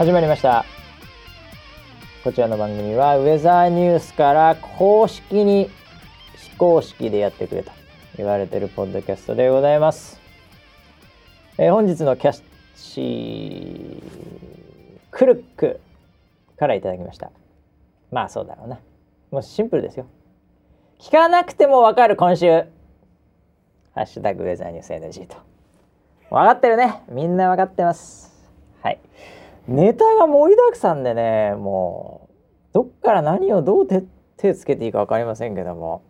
始まりました。こちらの番組はウェザーニュースから公式に非公式でやってくれと言われてるポッドキャストでございます、えー本日のキャッシークルックからいただきました。まあそうだろうな。もうシンプルですよ。聞かなくてもわかる今週。ハッシュタグウェザーニュース NG と。分かってるね。みんな分かってます。はい。ネタが盛りだくさんでねもうどっから何をどう手手つけていいか分かりませんけども、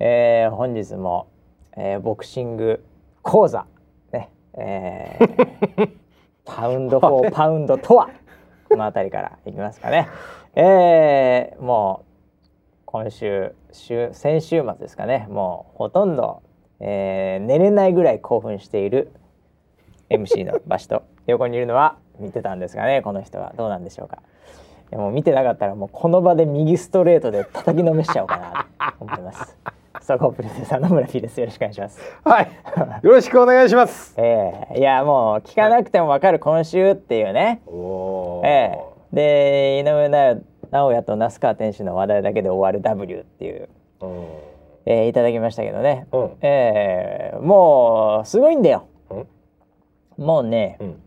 えー本日も、えーボクシング講座ね、えー パウンドフォーパウンドとはこの辺りからいきますかね、えーもう今週週先週末ですかね。もうほとんど、えー寝れないぐらい興奮している MC の場所と横にいるのは見てたんですがねこの人は。どうなんでしょうか。いやもう見てなかったらもうこの場で右ストレートで叩きのめしちゃおうかなと思います。総合プロデューサーの村 P です。よろしくお願いします。はい。よろしくお願いします。ええ。いやもう聞かなくてもわかる今週っていうね。おおー。ええ。で井上尚直哉と那須川天心の話題だけで終わる W っていう、うん。えーいただきましたけどね、うん。ええ。もうすごいんだよ。うん。もうねうん。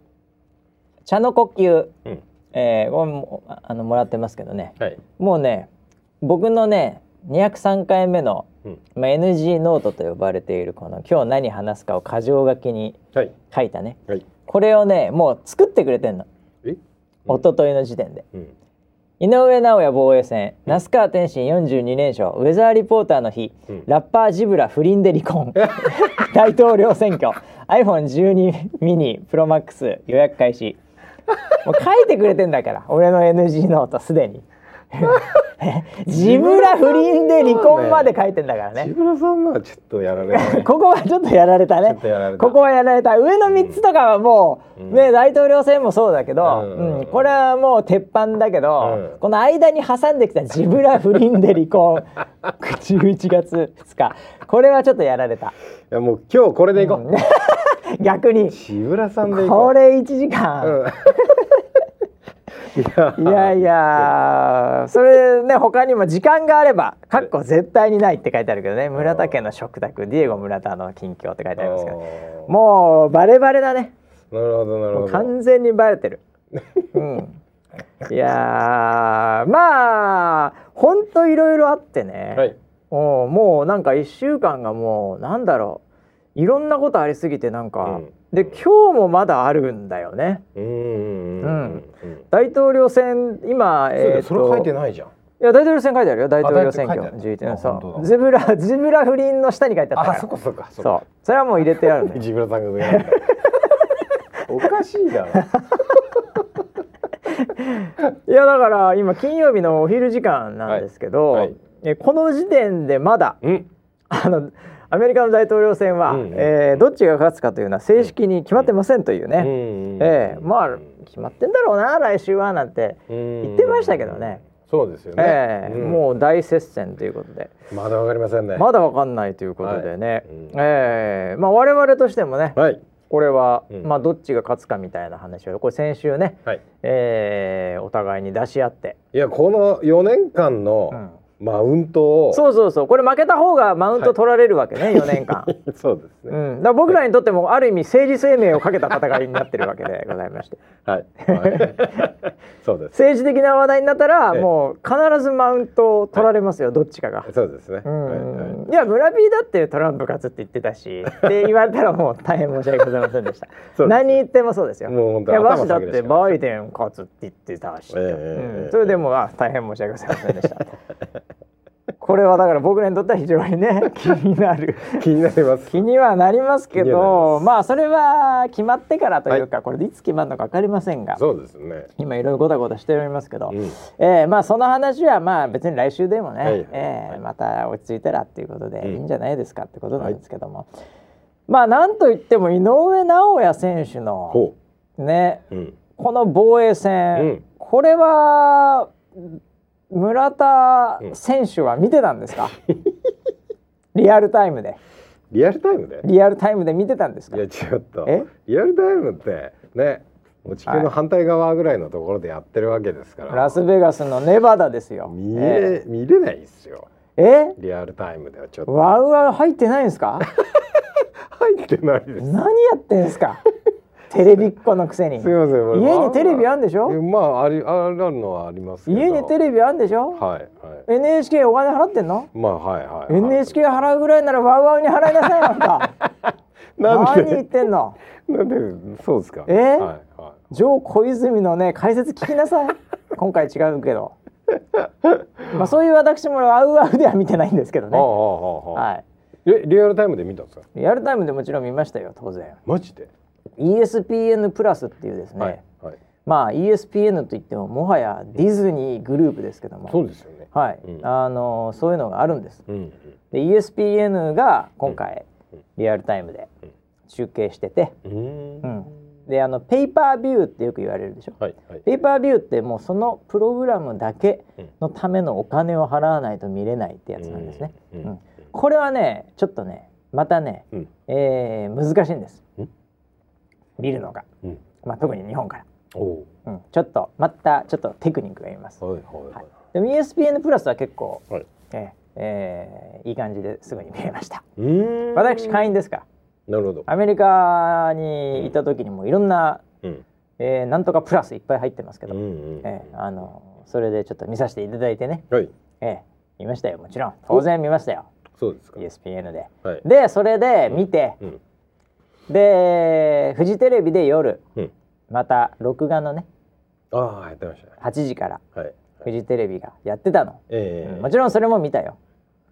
茶の呼吸、うん。えーこれもああのもらってますけどねはい。もうね僕のね203回目の、うん。まあ、NG ノートと呼ばれているこの今日何話すかを箇条書きにはい。書いたねはい。これをねもう作ってくれてんのえ？一昨日の時点でうん。井上尚弥防衛戦那須川天心42連勝ウェザーリポーターの日、うんラッパージブラ不倫で離婚 大統領選挙 iPhone12 ミニプロマックス予約開始もう書いてくれてんだから。俺の NG ノートすでに。ジブラ不倫で離婚まで書いてんだからね。木村さんのはちょっとやられたね。ここはちょっとやられたね。ここはやられた。上の3つとかはもう、うん。ね大統領選もそうだけど、うん。うん。これはもう鉄板だけど、うん。この間に挟んできたジブラ不倫で離婚。11月2日。これはちょっとやられた。いやもう今日これでいこう。逆に。木村さんでいこれ1時間、うん。いやいやそれね他にも時間があれば「かっこ絶対にない」って書いてあるけどね。村田家の食卓ディエゴ村田の近況って書いてありますけど。もうバレバレだね。なるほどなるほど。完全にバレてる。うん、いやーまあほんといろいろあってね、はい。もうもうなんか1週間がもうなんだろういろんなことありすぎてなんか、うんで今日もまだあるんだよね。うん。大統領選今えーとそれ書いてないじゃん。いや大統領選書いてあるよ大統領選挙あ大統領書いてある11そうゼブラ ゼブラ不倫の下に書いてあったからあ、そっかそっか。そうそれはもう入れてあるのよ木村さんが上なんだ。おかしいだろ。いやだから今金曜日のお昼時間なんですけど、はいはいえこの時点でまだうん。あのアメリカの大統領選は、うんうん。えーどっちが勝つかというのは正式に決まってませんというね、ええまあ決まってんだろうな来週はなんて言言ってましたけどね、そうですよね。ええうん。もう大接戦ということで。まだわかりませんね。まだわかんないということでね、はい。うん。ええまあ我々としてもねはい。これは、うん。まあどっちが勝つかみたいな話をこれ先週ね、はい。ええお互いに出し合って、いやこの4年間のうんマウントを、そうそうそう。これ負けた方がマウント取られるわけね、4年間。そうですね。うん、だ僕らにとってもある意味政治生命をかけた戦いになってるわけでございまして。はい。はい。そうです。政治的な話題になったらええ。もう必ずマウントを取られますよ、どっちかが。そうですね。うん。はい。はい。いや村 P だってトランプ勝つって言ってたしって言われたらもう大変申し訳ございませんでした。何言ってもそうですよ。もう本当いや頭わしだってバイデン勝つって言ってたし、ええ。うん。ええそれでもあ大変申し訳ございませんでした これはだから僕らにとっては非常にね 気になる。気になります。気にはなりますけどまあそれは決まってからというか、これでいつ決まるのか分かりませんがそうですね。今いろいろごたごたしておりますけど、うん。えーまあその話はまあ別に来週でもね、はい。えーまた落ち着いたらっていうことでうん。いいんじゃないですかってことなんですけども、まあなんといっても井上尚弥選手のほねう。うん。この防衛戦、うん。これは村田選手は見てたんですか、リアルタイムで。リアルタイムで？リアルタイムで見てたんですか？いやちょっと。え？リアルタイムってねもう地球の反対側ぐらいのところでやってるわけですから、ラスベガスのネバダですよ。見れ、見れないですよ。え？えリアルタイムではちょっと。ワウワウ入ってないんですか？入ってないです。何やってんすか？テレビっ子のくせに。すみません家にテレビあんんでしょ？まあありあるのはあります家にテレビあんでしょ？はいはい NHK お金払ってんの？まあはいはい、はい、NHK 払うぐらいならワウワウに払いなさいよあんた。なん何言っでてんの？なんで？そうですかえ？はいはいジョー小泉のね解説聞きなさい。今回違うけど。まあそういう私もワウワウでは見てないんですけどね。ああああああはい。えリアルタイムで見たんですか？リアルタイムでもちろん見ましたよ当然。マジで？ESPN プラスっていうですね。はいはい。まあ ESPN といってももはやディズニーグループですけども。そうですよね。はい、うん。あのそういうのがあるんです。うんうん。で ESPN が今回うんリアルタイムで中継してて、うーん。うん、であのペーパービューってよく言われるでしょ。はいはい。ペーパービューってもうそのプログラムだけのためのお金を払わないと見れないってやつなんですね。うんうんこれはねちょっとねまたね、うん。えー難しいんです。ん。見るのが、うん。まあ、特に日本から、う。ん、ちょっとまたちょっとテクニックがいます。はいはいはい。でも ESPN プラスは結構、はい。えーえーいい感じですぐに見れました。私会員ですから。なるほど。アメリカにいた時にもいろんな、うん。えーなんとかプラスいっぱい入ってますけど、うんうんえーあのそれでちょっと見させていただいてね、はい。えー見ましたよ。もちろん。当然見ましたよ。そうですか。ESPN で。はい。でそれで見て、うんでフジテレビで夜うん。また録画のねああやってましたね。8時からはい。フジテレビがやってたの、ええうんもちろんそれも見たよ。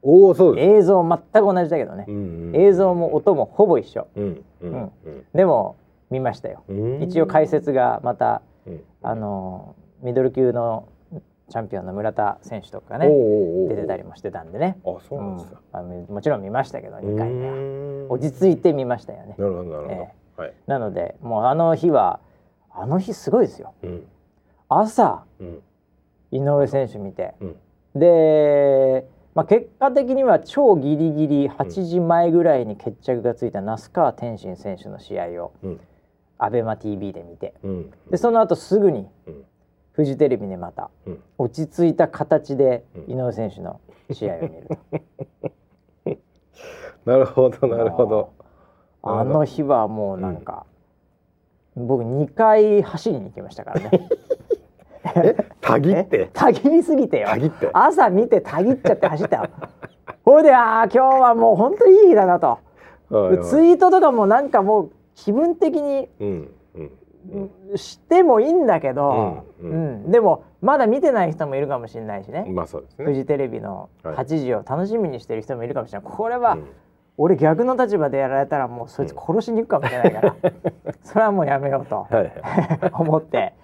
おおそうです。映像全く同じだけどね、うんうん映像も音もほぼ一緒。うんううん。ん。でも見ましたよ。うん。一応解説がまたうん。あのミドル級のチャンピオンの村田選手とかがね出てたりもしてたんでね、あそうなんですか。うん。もちろん見ましたけど2回目は。落ち着いて見ましたよね。なるほどなるほえどはい。なのでもうあの日はあの日すごいですよ。うん。朝うん。井上選手見て。うん。で、まあ、結果的には超ギリギリ8時前ぐらいに決着がついた那須川天心選手の試合をうん。アベマ t v で見て。うん。でその後すぐにうんフジテレビでまたうん。落ち着いた形でうん。井上選手の試合を見ると。なるほどなるほど。あの日はもうなんか、僕2回走りに行きましたからね。え？たぎって？え？たぎりすぎてよ。たぎって。朝見てたぎっちゃって走ったよ。ほいでああ今日はもう本当いい日だなと。はいはい。ツイートとかもなんかもう気分的にうんうんしてもいいんだけど、ううん。ん。でもまだ見てない人もいるかもしれないしね、まあそうですね。フジテレビのはい。8時を楽しみにしてる人もいるかもしれない。これは、うん俺逆の立場でやられたらもうそいつ殺しに行くかもしれないから、それはもうやめようとはいはい。思って。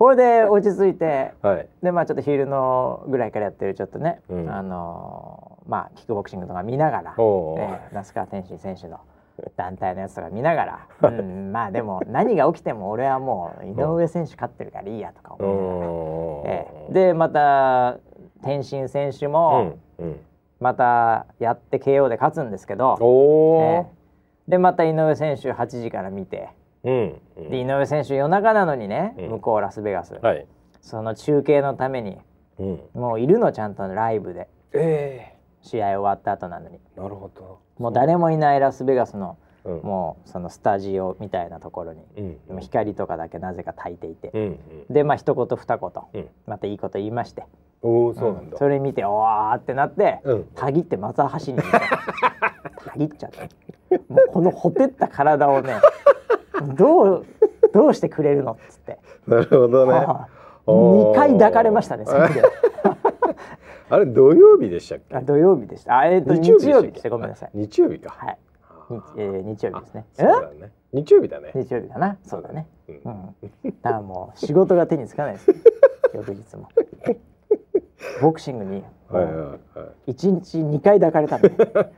これで落ち着いてはい。でまあちょっと昼のぐらいからやってるちょっとね、うん。あのーまあキックボクシングとか見ながら、えー。那須川天心選手の 団体のやつとか見ながら、うん、まあでも何が起きても俺はもう井上選手勝ってるからいいやとか思いながら、おーえーでまた天心選手うもまたやって KO で勝つんですけど、おえおーでまた井上選手8時から見て。うんうん。で井上選手夜中なのにね、うん。向こうラスベガス、はい。その中継のためにうん。もういるのちゃんとライブで。え試合終わった後なのに。えなるほど。もう誰もいないラスベガスのうん。もうそのスタジオみたいなところに、うん光とかだけなぜか焚いていて、うんうん。でまあ一言二言、うん。またいいこと言いまして。おおそうなんだ。それ見ておーってなって、うん。たぎってまた走りに行った。たぎっちゃってもうこのほてった体をねどうどうしてくれるのっつって、なるほどね2回抱かれましたね あれ土曜日でしたっけ？あ土曜日でした。あえっ、と日曜日でしたごめんなさい。日曜日か。はい、にえー日曜日ですね。あそうだね。日曜日だね。え日曜日だな。そうだね。うん。うん。だからもう仕事が手につかないです。翌日も。ボクシングにはいはいはい。一日二回抱かれたんで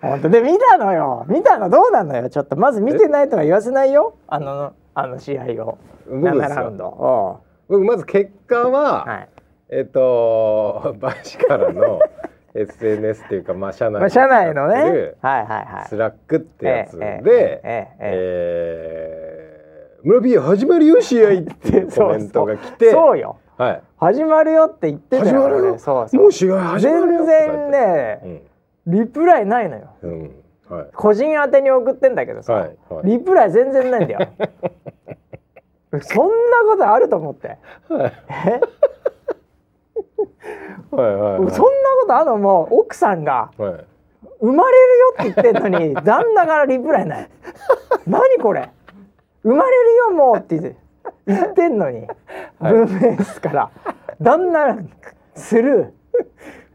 本当で見たのよ。見たの。どうなのよ。ちょっとまず見てないとは言わせないよ。あのあの試合を。7僕ですかラウンド。お僕まず結果は、うはい。えっとバシからの SNS っていうかまあ社内まあ、社内のね。はいはいはい。スラックってやつええでええ村 P 始まるよ試合って コメントが来て。そうよ。はい。始まるよって言ってたよ始まるよ。俺。そうそう。もう試合始まるよ全然ねリプライないのよ。うん、うん、はい。個人宛てに送ってんだけどさ、はいはい。リプライ全然ないんだよ。そんなことあると思って。はい。え？はいはいはい。そんなことあるの？もう奥さんがはい。生まれるよって言ってんのに旦那からリプライない。何これ？生まれるよもうって言ってんのに、はい。文明ですから。旦那スル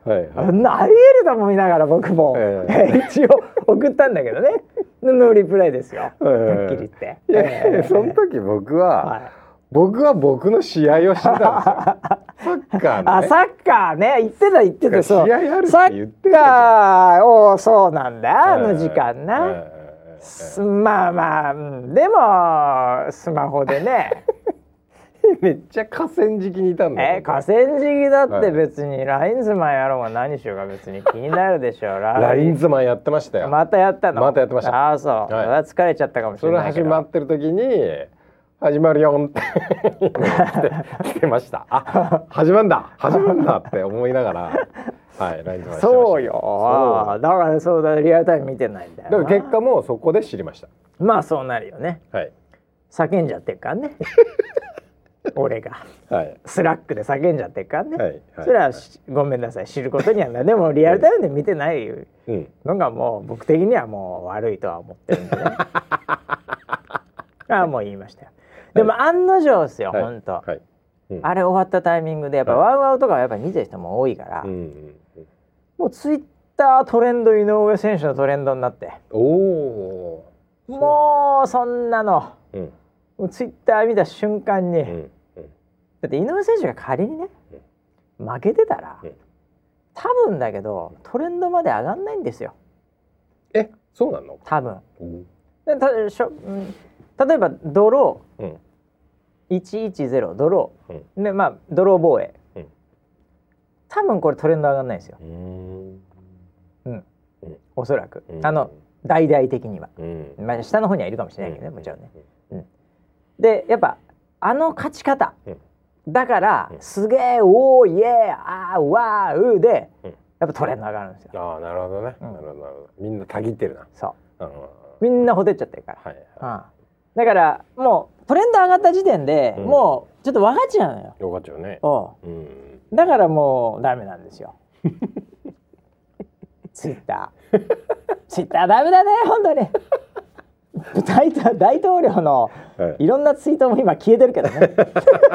はいーあんなありえると思いながら僕も、え 一応送ったんだけどね。ノーリプライですよ、ええはっきり言って。いやその時僕は、はい。僕は僕の試合をしてたんですよ。サッカーの、ね、あサッカーね。言ってた言ってた。そう。試合あるってサ言ってッカー。をそうなんだ。あの時間な、まあまあうん。でもスマホでね めっちゃ河川敷にいたんだえ河川敷だって別にラインズマンやろうが何しようが別に気になるでしょう。ライン。ズマンやってましたよ、またやったの？またやってました。ああそう、はい。それは疲れちゃったかもしそれれないけど。始まってる時に始まるよんって 来てました。あ始まんだ。始まんだって思いながらはいラインズマンしてました。そうよ。だからそうだリアルタイム見てないんだよな。だから結果もそこで知りました。まあそうなるよね。はい。叫んじゃってるからね俺が。はい。スラックで叫んじゃってるからね、はいはいそれはしごめんなさい。知ることにはなでもリアルタイムで見てないうん。のがもう僕的にはもう悪いとは思ってるんでね。ああもう言いましたよ。でも案の定ですよ、はい。本当、はい。うん。あれ終わったタイミングでやっぱはい。ワウワウとかはやっぱ見てる人も多いから、うんうんうん。もうツイッタートレンド井上選手のトレンドになって。おおもうそんなの。ーうん。もうツイッター見た瞬間に、うんうんだって井上選手が仮にね負けてたら、うん。多分だけどトレンドまで上がんないんですよ。えそうなの？多分。おーでたしょ、うん、例えばドロうん。ー110ドロうん。ーでまあドロー防衛、うん。多分これトレンド上がんないんですよ。うーん。おそらく、うん。あの大々的には、うん。まあ、下の方にはいるかもしれないけどね、もちろんね、うん、でやっぱあの勝ち方、うんだから、うん。すげえおーイエーあーわーうーで、うん。やっぱトレンド上がるんですよ。ああなるほどね、うん。なるほどなるほど。みんなたぎってるな。そう。うん。みんなほてっちゃってるから、はいうん。だからもうトレンド上がった時点で、うん。もうちょっと分かっちゃうのよ。よかったよね。おう。うん。だからもうダメなんですよ。ツイッター。ツイッターダメだね本当に 大統大統領のはい。いろんなツイートも今消えてるけどね。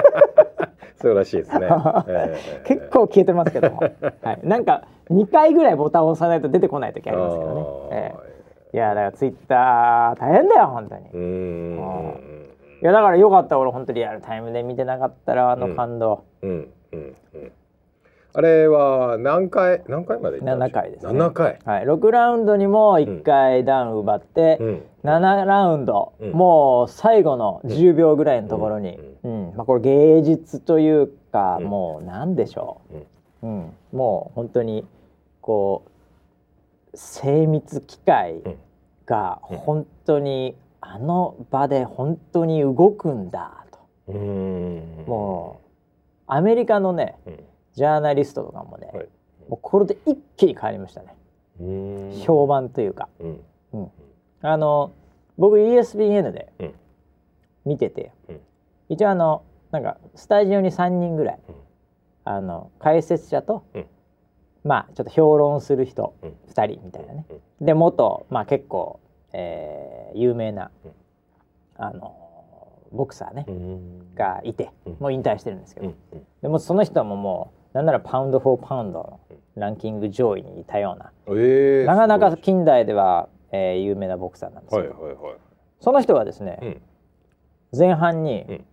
そうらしいですね。ええ結構消えてますけども、はい、なんか2回ぐらいボタンを押さないと出てこない時ありますけどね、ええ。いやだからツイッター大変だよ本当に。うーん。いやだからよかった。俺本当リアルタイムで見てなかったらあの感動、うん。うん。うんあれは何回何回まで行ったん7回ですね。7回。はい、6ラウンドにも1回ダウン奪って、うん。7ラウンド、うん。もう最後の10秒ぐらいのところに、うん。まあ、これ芸術というか、うん。もう何でしょう、うん、もう本当にこう精密機械うんがうん本当にあの場で本当に動くんだと、うーんもうアメリカのねうんジャーナリストとかもね、はい。もうこれで一気に変わりましたね。評判というか。うん。あの僕 ESPN でうん。見てて、うん。一応あのなんかスタジオに3人ぐらい、うん。あの解説者と、うん。まあちょっと評論する人うん。2人みたいなね、で元、まあ、結構、えー有名な、うん。あのボクサーね、うん。がいて、うん。もう引退してるんですけど、うん。うん。でもその人ももうなんならパウンド・フォー・パウンドのランキング上位にいたような、ええなかなか近代では、えー有名なボクサーなんですけど、はいはいはい。その人がですね、うん。前半に、うん。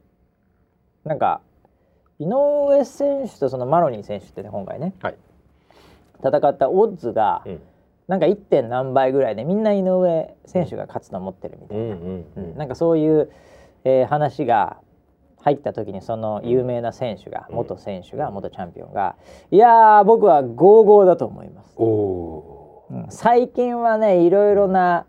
なんか井上選手とそのマロニー選手ってね今回ねはい。戦ったオッズが、うん。なんか 1. 点何倍ぐらいでみんな井上選手が勝つと思ってるみたいな、うんうん。うん。なんかそういう、えー話が入った時にその有名な選手が、元選手が元チャンピオンが「いやー僕は55だと思います」うん。最近はねいろいろな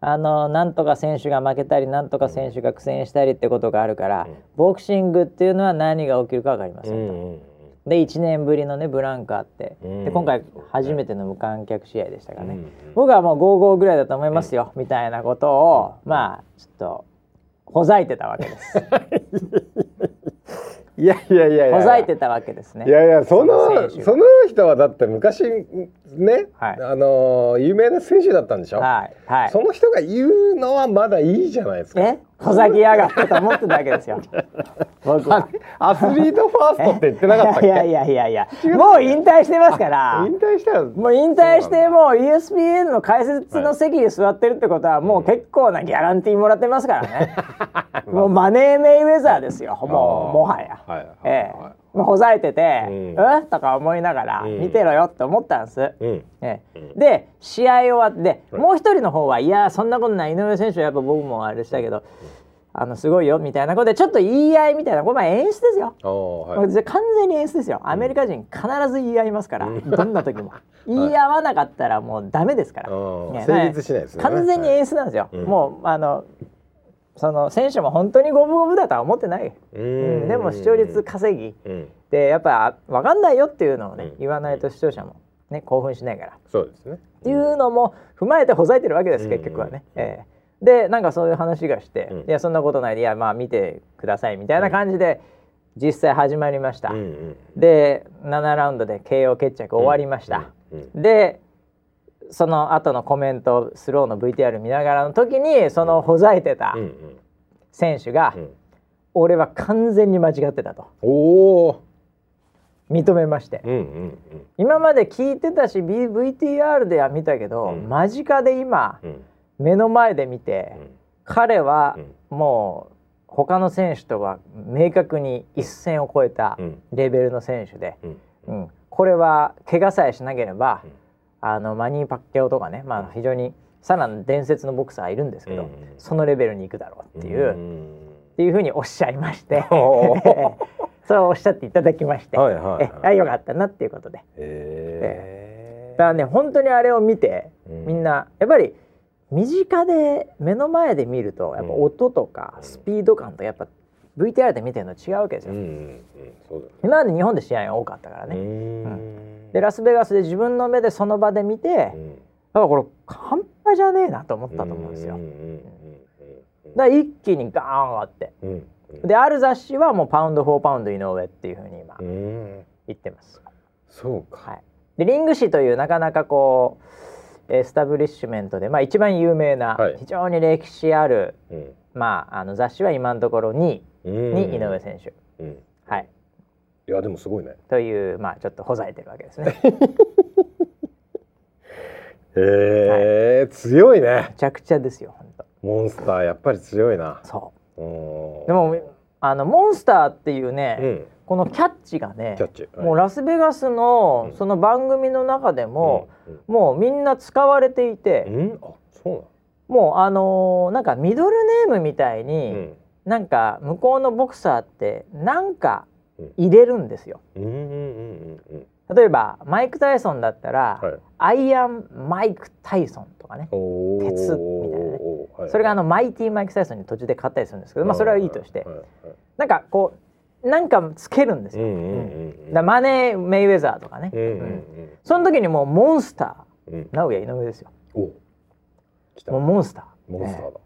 あのなんとか選手が負けたりなんとか選手が苦戦したりってことがあるから、うん。ボクシングっていうのは何が起きるか分かりまーせんと。うんうんで1年ぶりのねブランクあって、うん。で今回初めての無観客試合でしたからね、僕はもう55ぐらいだと思いますよ、みたいなことをまあちょっとほざいてたわけです いやいやいやいや。ほざいてたわけですね。いやいやそのその人はだって昔ね、はい。あのー有名な選手だったんでしょ、はいはい。その人が言うのはまだいいじゃないですか。え？ほざきやがってと思ってたわけですよ。僕は。アスリートファーストって言ってなかったっけ？いやいやいやいやもう引退してますから。引退したらもう引退してもう ESPN の解説の席に座ってるってことはもう結構なギャランティーもらってますからね。もうマネーメイウェザーですよ。もうもはや、はいはい。ええはもうほざいてて「ううんん?」とか思いながらうん。見てろよって思ったんです、いうん。ええ。で試合終わってはい。もう一人の方はいやそんなことない井上選手はやっぱ僕もあれしたけどあのすごいよみたいなことでちょっと言い合いみたいなこれまあ演出ですよ。はい。れ完全に演出ですよ。アメリカ人必ず言い合いますから、どんな時も。言い合わなかったらもうダメですから、うんね成立しないですよね。完全に演出なんですよ、うん。もうあのその選手も本当に五分五分だとは思ってない、ううん。ん、でも視聴率稼ぎ。うん。でやっぱ分かんないよっていうのをね、うん。言わないと視聴者もね興奮しないから、そうですね。っていうのも踏まえてほざいてるわけです、うん。結局はね。ええ。でなんかそういう話がして、うん。いやそんなことないでいやまあ見てくださいみたいな感じで実際始まりました。うんうん。で7ラウンドで KO 決着終わりました。うんうん。でその後のコメントスローの VTR 見ながらの時にそのほざいてた選手が、うん。俺は完全に間違ってたと。認めまして、今まで聞いてたし VTR では見たけど、うん。間近で今うん。目の前で見て、うん。彼はうん。もう他の選手とは明確に一線を越えたうん。レベルの選手で、これは怪我さえしなければ、うんあのマニー・パッケオとかね、まあ、非常にさらに伝説のボクサーいるんですけど、うん。そのレベルに行くだろうっていう、ん。っていうふうにおっしゃいまして。そうおっしゃっていただきまして、はいはいはい。よかったなっていうことで。へだからね本当にあれを見て、うん。みんなやっぱり身近で目の前で見るとやっぱ音とかうん。スピード感とやっぱ VTR で見てるの違うわけですよ、うんうんうんそうだね。今まで日本で試合が多かったからうね、ん。でラスベガスで自分の目でその場で見て、だかうんらこれ半端じゃねえなと思ったと思うんですよ、だから一気にガーン上がって。である雑誌はもうパウンド・フォー・パウンド井上っていうふうに今うん言ってます、そうか。はい、でリング誌というなかなかこうエスタブリッシュメントで、まあ、一番有名な、はい。非常に歴史ある、うんまあ、あの雑誌は今のところ2位うん。に井上選手、うん。はい、いやでもすごいね。という、まあ、ちょっとほざいてるわけですね。へえ強いね。めちゃくちゃですよ本当。モンスターやっぱり強いな。そう。うん。でもあのモンスターっていうね、うん。このキャッチがねキャッチ。はい。もうラスベガスのうん。その番組の中でも、うん。もうみんな使われていて、うん？あそうもうあのーなんかミドルネームみたいに、うん。なんか向こうのボクサーってなんかうん。入れるんですよ。例えばマイク・タイソンだったら、はい。アイアン・マイク・タイソンとかね、鉄みたいなね。はいそれがあのマイティ・マイク・タイソンに途中で買ったりするんですけど、まあ、それはいいとして、はいはい。なんかこうなんかつけるんですよ。だマネー・メイウェザーとかね、その時にもうモンスタうん。うんー直哉井上ですよ。お来た。もうモンスター？モンスターだ。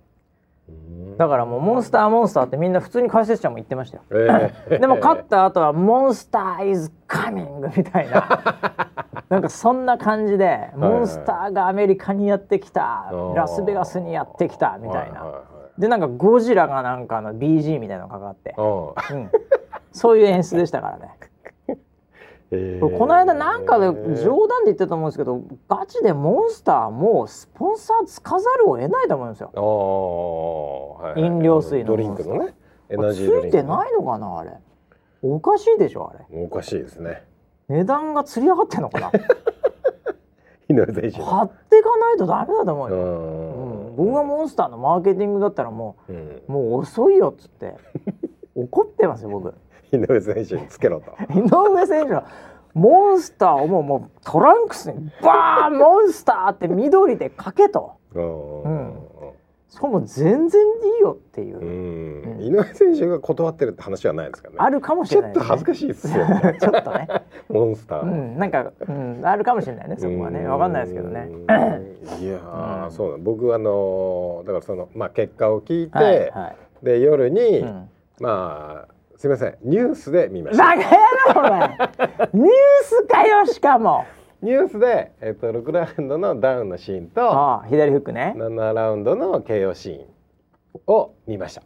ええ。だからもうモンスターモンスターってみんな普通に解説者も言ってましたよ。ええ。でも勝った後は「モンスター is coming」みたいな。なんかそんな感じで「モンスターがアメリカにやってきた。ー。ラスベガスにやってきた」みたいな。ははでなんかゴジラがなんかの BG みたいなのかかって、はいうん、そういう演出でしたからねえこれこの間なんかで冗談で言ってたと思うんですけどガチでモンスターもうスポンサーつかざるを得ないと思うんですよ。はいはい。飲料水の。ドリンクのね。エナつジードリンクいてないのかなあれ。おかしいでしょあれ。おかしいですね。値段が釣り上がってんのかな。井上選手買っていかないとダメだと思ううよ、うん。ん、僕がモンスターのマーケティングだったらもうん。うもう遅いよっつって。怒ってますよ僕井上選手につけろと。井上選手はモンスターをもうもうトランクスにバーンモンスターって緑でかけと。うん。そうもう全然いいよっていう、うん。井上選手が断ってるって話はないですかね。あるかもしちょれないです、ね、っと恥ずかしいですよね。ちょっとね。モンスター。うん。なんか、うん、あるかもしれないねそこはね。わかんないですけどね。うんいやー、うん。そうだ。僕あのーだからそのまあ結果を聞いて、はいはい。で夜に、うん。まあすみませんニュースで見ました。バカ野郎お前ニュースかよしかもニュースでえっと6ラウンドのダウンのシーンと左フックね7ラウンドの KO シーンを見ました。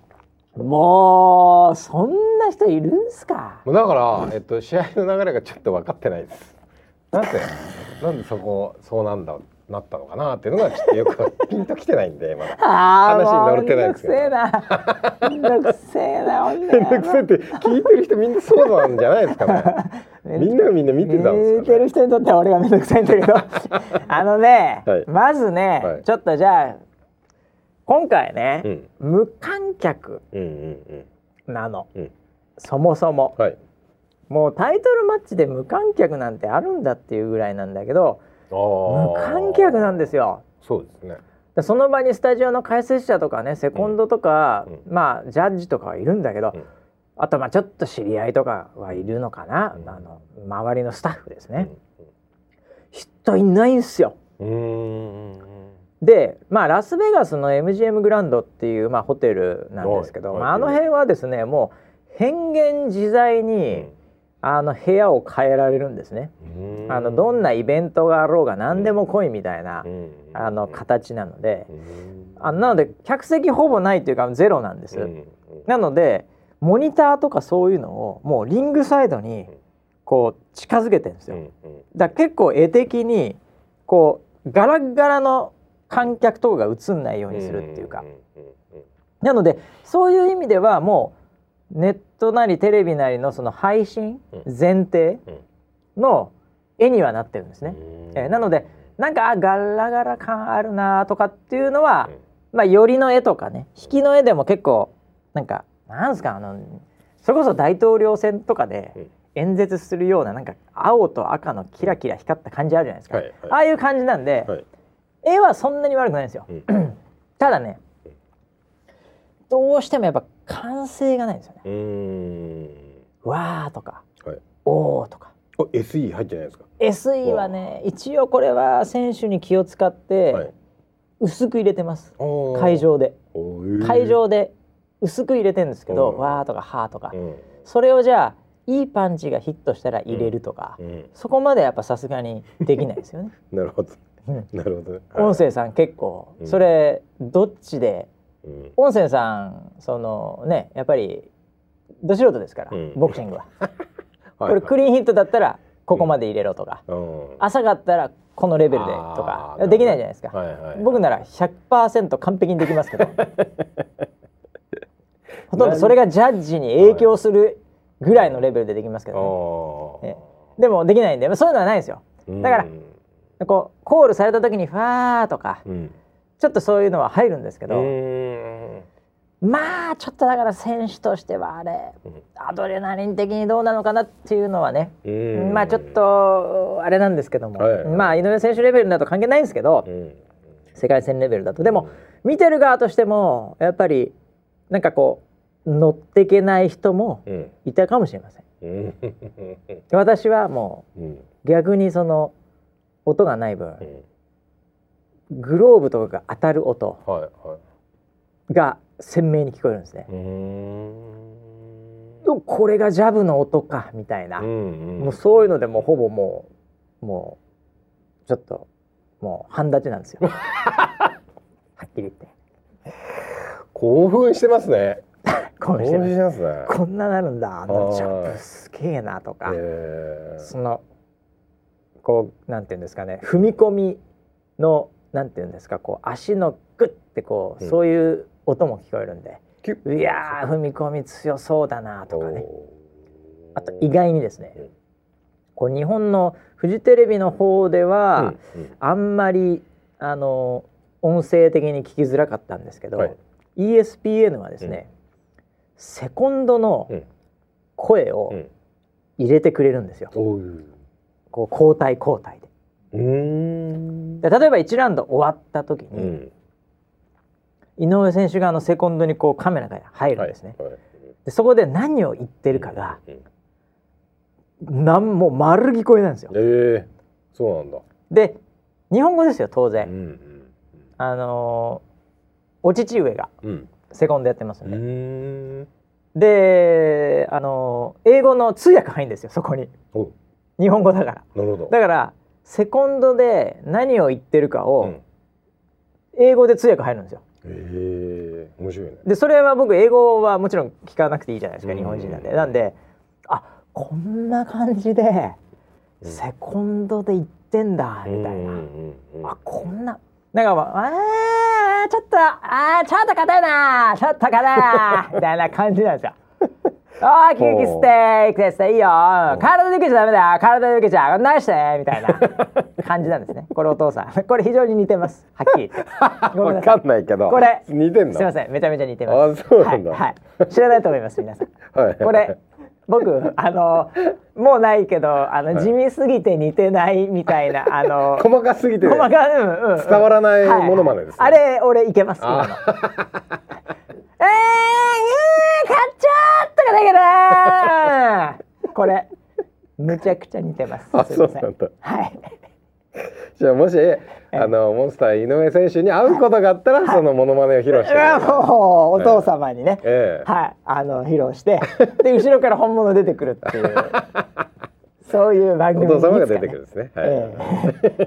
もうそんな人いるんすか？もうだからえっと試合の流れがちょっと分かってないです。なんでなんでそこそうなんだなったのかなっていうのがちょっとよく ピンときてないんでまだ。ああ話に乗れてないですけどめんどくせえなめんどくせえなほんめんどくせえって聞いてる人みんなそうなんじゃないですかね。みんながみんな見てたんです見てるかね。人にとっては俺がめんどくさいんだけど あのね、はいまずね、はいちょっとじゃあ今回ね、うん無観客うんうんなの、うんそもそもうん。はい。もうタイトルマッチで無観客なんてあるんだっていうぐらいなんだけど無無観客なんですよ。そうですね。でその場にスタジオの解説者とかねセコンドとか、うまあジャッジとかはいるんだけど、うん。あとまあちょっと知り合いとかはいるのかな、うん。あの周りのスタッフですね、う人いないんすよ。でまあラスベガスの MGM グランドっていう、まあ、ホテルなんですけど、はい。まあ、あの辺はですねもう変幻自在に、あの部屋を変えられるんですね。うん。あのどんなイベントがあろうが何でも来いみたいな、うん。あの形なので、うん。あなので客席ほぼないというかゼロなんです。うん。なのでモニターとかそういうのをもうリングサイドにこう近づけてるんですよ。だ結構絵的にこうガラッガラの観客とかが映んないようにするっていうか、なのでそういう意味ではもうネットなりテレビなりのその配信うん。前提の絵にはなってるんですね。うん。えーなのでなんかあガラガラ感あるなとかっていうのは、うん。まあ寄りの絵とかね引きの絵でも結構なんかなんですかあのそれこそ大統領選とかでうん。演説するようななんか青と赤のキラキラ光った感じあるじゃないですか、はいはい。ああいう感じなんで、はい。絵はそんなに悪くないんですよ、うん。ただねどうしてもやっぱ完成がないんですよね。うーん。わーとかはい。おーとか。お SE 入ってないですか？SE はね一応これは選手に気を使ってはい。薄く入れてます、会場で。おー。会場で薄く入れてるんですけど、うん。わーとかはーとか、うん。それをじゃあいいパンチがヒットしたら入れるとか、うん。そこまでやっぱさすがにできないですよね。なるほど。うん。なるほど。ね音声さん結構うん。それどっちでうん音声さんそのねやっぱりど素人ですから、うん。ボクシングは。はい。これクリーンヒットだったらここまで入れろとか、うん。浅かったらこのレベルでとかできないじゃないですか。僕なら100%完璧にできますけど。ほとんどそれがジャッジに影響するぐらいのレベルでできますけどね、でもできないんでまあそういうのはないんですよ。ーだからこうコールされた時にファーとかうんちょっとそういうのは入るんですけうど、ん。まあちょっとだから選手としてはあれうん。アドレナリン的にどうなのかなっていうのはね、うん。まあちょっとあれなんですけども、はい。まあ井上選手レベルだと関係ないんですけど、うん。世界戦レベルだと。でも見てる側としてもやっぱりなんかこう乗っていけない人もうん。いたかもしれません。うん。私はもう逆にその音がない分うんグローブとかが当たる音はいはい。が鮮明に聞こえるんですね。うーん。これがジャブの音かみたいな、うんうんもうそういうのでもうほぼもうもうちょっともう半立ちなんですよ。はっきり言って。興奮してますね。興奮してます。ね。こんななるんだあのはいジャンプすげえなとか、え。ーそのこうなんていうんですかね踏み込みのなんていうんですかこう足のグッてこう、うん。そういう音も聞こえるんで。いやー踏み込み強そうだなとかね。あと意外にですね、うん。こう日本のフジテレビの方では、うんうん。あんまりあの音声的に聞きづらかったんですけど、はい。ESPN はですね、セコンドのうん。声をうん。入れてくれるんですよ、こう交代交代でで例えば1ラウンド終わった時に、うん。井上選手があのセコンドにこうカメラが入るんですね、はいはい。でそこで何を言ってるかが、うんなんもう丸聞こえなんですよ。ええそうなんだ。で日本語ですよ当然、うんあのーお父上がうん。うんセコンドやってますうんで、ん。であのー英語の通訳入るんですよそこに。お日本語だから。なるほど。だからセコンドで何を言ってるかをうん。英語で通訳入るんですよ。ええ面白いね。でそれは僕英語はもちろん聞かなくていいじゃないですかうん。日本人なんで。なんであこんな感じでうん。セコンドで言ってんだみたいな、あこんな。なんかまああーちょっとあーちょっと硬いなちょっと硬いなみたいな感じなんですよ。あーキュキステーキです。いいよ。体で受けちゃダメだよ。体で受けちゃナイスしてみたいな 感じなんですね。これお父さん。これ非常に似てます。はっきり言って。わかんないけど。これ似てんだすいません。めちゃめちゃ似てます。あそうなんだ。はい、はい、知らないと思います皆さん。はい。これ僕あのもうないけどあの、はい。地味すぎて似てないみたいなあの 細かすぎて細かうんうん。うん伝わらないものまでですあれ俺いけます今の。えー 買っちゃったかだけどこれ。むちゃくちゃ似てます。あすいませそうなんだ。はい。じゃあもしあのモンスター井上選手に会うことがあったらそのモノマネを披露してください。もうお父様にね、ええ。はい、あの披露して、で後ろから本物出てくるっていう。そういう番組お父様がいつか出てくるんですね。はい。え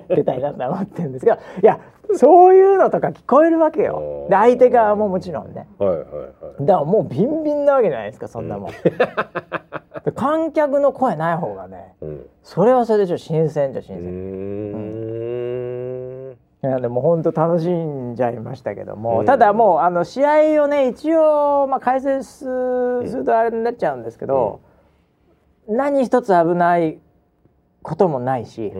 え。出たいなと思ってるんですけど、いや、そういうのとか聞こえるわけよ。で、相手側ももちろんね。はいはいはい。だからもうビンビンなわけじゃないですか、そんなもん。で観客の声ない方がね、うん。それはそれでちょっと新鮮じゃ新うー鮮。ん。いやでも本当楽しんじゃいましたけども、うん。ただもうあの試合をね一応まあ解説するとあれになっちゃうんですけど、何一つ危ないこともないし、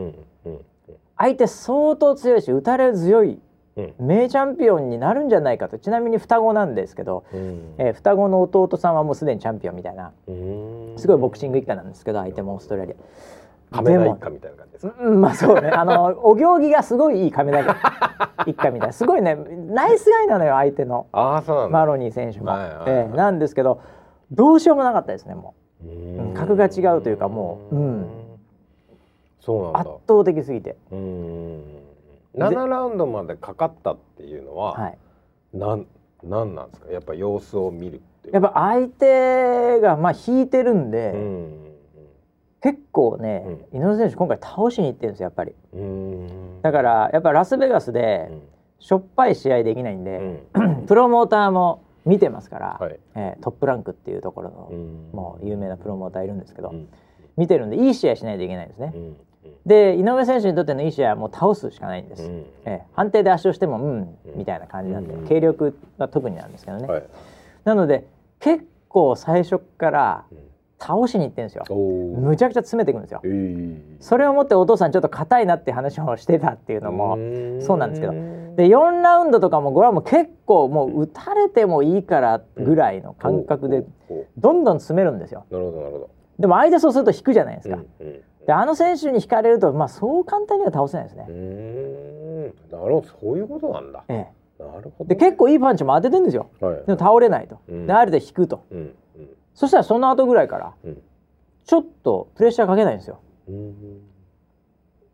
相手相当強いし打たれ強いうん名チャンピオンになるんじゃないかとちなみに双子なんですけど、うんえー双子の弟さんはもうすでにチャンピオンみたいなうんすごいボクシング一家なんですけど相手もオーストラリア。亀田一家みたいな感じですか？うん、まあそうね。あの お行儀がすごいいい亀田一家みたいな。すごいね、ナイスガイなのよ相手のああそうなマロニー選手も。はいはいはいええなんですけど、どうしようもなかったですね。もううん格が違うというかもううん。うそうなんだ。圧倒的すぎて。うん。7ラウンドまでかかったっていうのは、はい。なんなんなんですか？やっぱ様子を見るっていう。やっぱ相手がまあ引いてるんで、うん。結構ね、井上選手今回倒しに行ってるんですよやっぱり。うん。だからやっぱラスベガスでうん。しょっぱい試合できないんうで、ん。プロモーターも見てますから、はい。えートップランクっていうところの、うん。もう有名なプロモーターいるんですけど、うん。見てるんでいい試合しないといけないんですね。うん。で井上選手にとってのいい試合はもう倒すしかないんです。うん。ええ判定で圧勝してもうんうん。みたいな感じなんで、うん。軽力が特になんですけどね。はい。なので結構最初からうん倒しにいってるんですよ。むちゃくちゃ詰めていくんですよえ。ーそれをもってお父さんちょっと硬いなって話をしてたっていうのもんそうなんですけどで4ラウンドとかもこれはもう結構もう打たれてもいいからぐらいの感覚でどんどん詰めるんですよ。なるほどなるほどでも相手そうすると引くじゃないですか。うんうんであの選手に引かれるとまあそう簡単には倒せないですね。うーんなるほどそういうことなんだええ、なるほどで結構いいパンチも当ててるんですよ。はいでも倒れないと。うんであれで引くと。うんそしたらその後ぐらいからうん。ちょっとプレッシャーかけないんですよ。うん。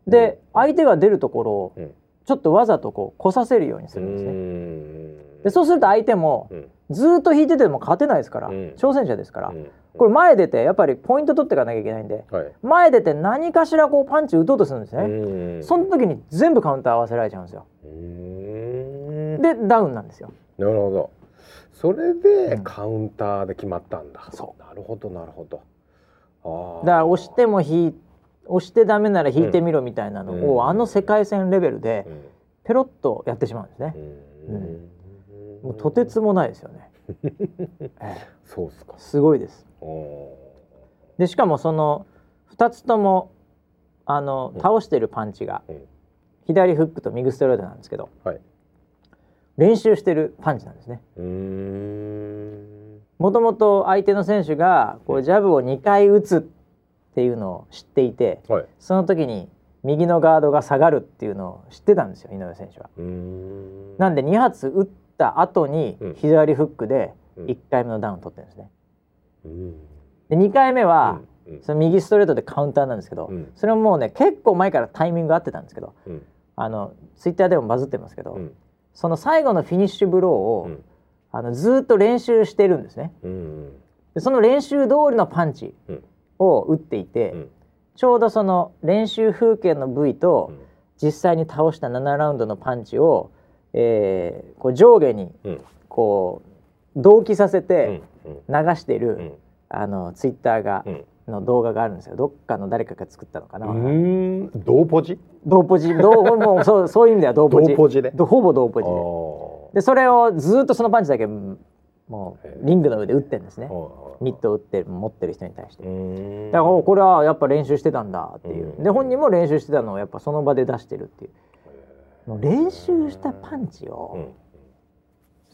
で相手が出るところをうん。ちょっとわざとこう来させるようにすうるんですね。ん。でそうすると相手もうん。ずーっと引いてても勝てないですから、うん。挑戦者ですから、うん。これ前出てやっぱりポイント取っていかなきゃいけないんではい。前出て何かしらこうパンチ打とうとするんですね、うん。その時に全部カウンター合わせられちゃうんですよ。うん。でダウンなんですよ。なるほどそれでカウンターで決まったんだ、そう。なるほどなるほど。あー。だから押しても引い押してダメなら引いてみろみたいなのを、うん。あの世界戦レベルでうん。ペロッとやってしまうんですね、うん。もうとてつもないですよね、ええ。そうっすか。すごいです。おでしかもその2つともあのうん。倒してるパンチがうん。左フックと右ストレートなんですけどーはい練習してるパンチなんですね。ももともと相手の選手がこうジャブを2回打つっていうのを知っていてはい。その時に右のガードが下がるっていうのを知ってたんですよ井上選手は。なんで2発打った後にうん。左フックでうん。1回目のダウン取ってるんですね。うん。で2回目はその右ストレートでカウンターなんですけど、うん。それももうね結構前からタイミング合ってたんですけどうん。あのツイッターでもバズってますけど、うんその最後のフィニッシュブローを、うん。あのずーっと練習してるんですね。うんでその練習通りのパンチうん。を打っていて、うん。ちょうどその練習風景の部位とうん。実際に倒した7ラウンドのパンチを、えーこう上下にうん。こう同期させうてん。流してる、うん。あのツイッターが、うんの動画があるんですよ。どっかの誰かが作ったのかな、うん。同ポジ？同ポジ。同もうそう そういう意味では同ポジ。同ポジで？どほぼ同ポあジで。ー。でそれをずっとそのパンチだけうんもうリングの上で打ってるんですね。ミットを打ってる持ってる人に対して。だからおこれはやっぱ練習してたんだっていう。うん。で本人も練習してたのをやっぱその場で出してるっていう。もう練習したパンチうを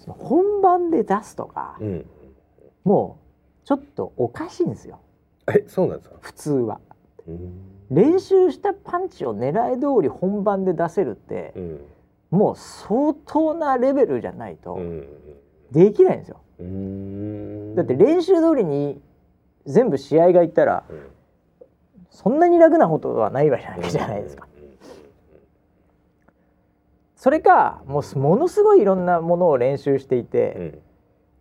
本番で出すとかうん。もうちょっとおかしいんですよえそうなんですか？普通は。うん。練習したパンチを狙い通り本番で出せるってうん。もう相当なレベルじゃないとうん。できないんですよ。うん。だって練習通りに全部試合がいったらうん。そんなに楽なことはないわけじゃないですか。それかもうものすごいいろんなものを練習していて、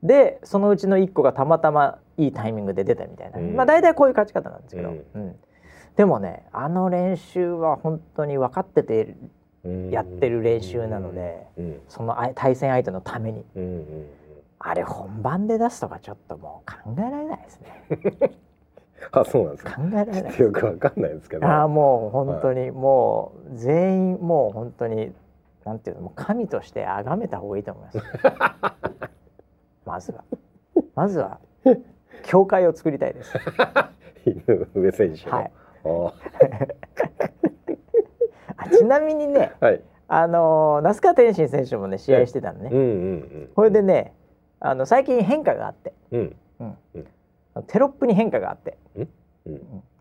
でそのうちの1個がたまたまいいタイミングで出たみたいな、うん。まあ大体こういう勝ち方なんですけど、うん。うん。でもねあの練習は本当に分かっててうん。やってる練習なので、うん。その相対戦相手のために。あれ本番で出すとかちょっともう考えられないですね。あそうなんですか？考えられないよくわかんないですけど。ああもう本当に、もう全員もう本当になんていうのもう神として崇めた方がいいと思います まずは。まずは教会を作りたいです。井上選手のはい ちなみにねーはい。あのー那須川天心選手もね試合してたのね、うんうんこれでねあの最近変化があって。うん。うん。テロップに変化があって。うん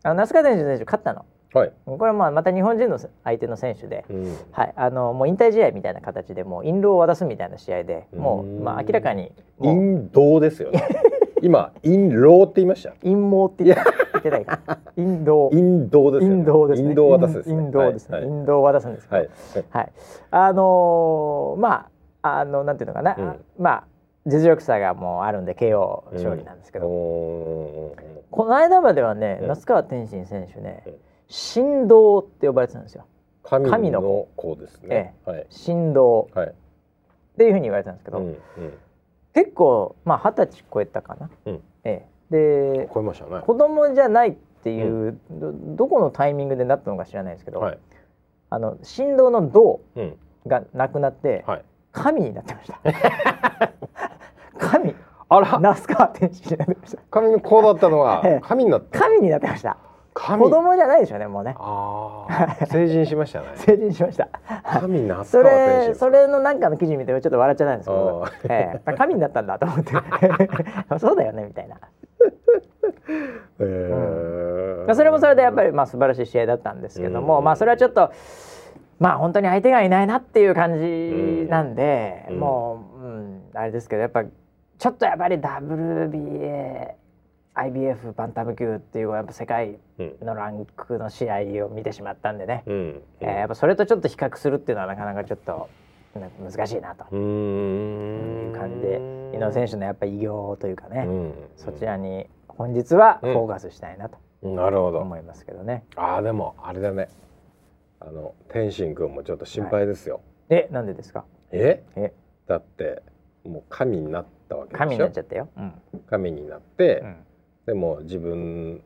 あの那須川天心選手勝ったのはい。これはまあまた日本人の相手の選手で、うん。はい、あのもう引退試合みたいな形でもう印籠を渡すみたいな試合でもううんまあ明らかにもう。陰道ですよね。今陰老って言いました？陰謀って言ってないか。陰道陰道です陰道ですね。陰道を渡すですね。陰道ですね、はい。陰道を渡すんですはい。はい、あのーまああのなんていうのかな、うん。まあ実力差がもうあるんで KO 勝利なんですけど、おこの間まではね、うん。那須川天心選手ねうん神道って呼ばれてたんですよ。ー神神のの子ですね。はい。神道。はい。っていうふうに言われてたんですけど、うんうん。結構まあ二十歳超えたかな、うん。ええ、で超えましたね。子供じゃないっていう、どどこのタイミングでなったのか知らないですけど、はい。あの神道の道うん。がなくなって、はい。神になってました。神。あら。那須川天心になってました神の子だったのがええ。神になった。神になってました。神子供じゃないでしょうねもうね。成人しましたね。成人しました。神那須それそれのなんかの記事見てちょっと笑っちゃったんですけどあ、ええ、神になったんだと思って。そうだよねみたいな、えー。まあ、それもそれでやっぱりまあ素晴らしい試合だったんですけども、うん。まあそれはちょっとまあ本当に相手がいないなっていう感じなんで、うん。もう、うん、あれですけどやっぱちょっとやっぱり WBA IBF バンタム級っていうやっぱ世界うんのランクの試合を見てしまったんでね、うんえーやっぱそれとちょっと比較するっていうのはなかなかちょっと難しいなと。うーん。いう感じで井上選手のやっぱ偉業というかね、うん。そちらに本日はフうんォーカスしたいなとなるほど。思いますけどね。ああでもあれだね。あの天心君もちょっと心配ですよ、えなんでですか？え？え？だってもう神になったわけでしょ？神になっちゃったよ。うん。神になって、うんでも自分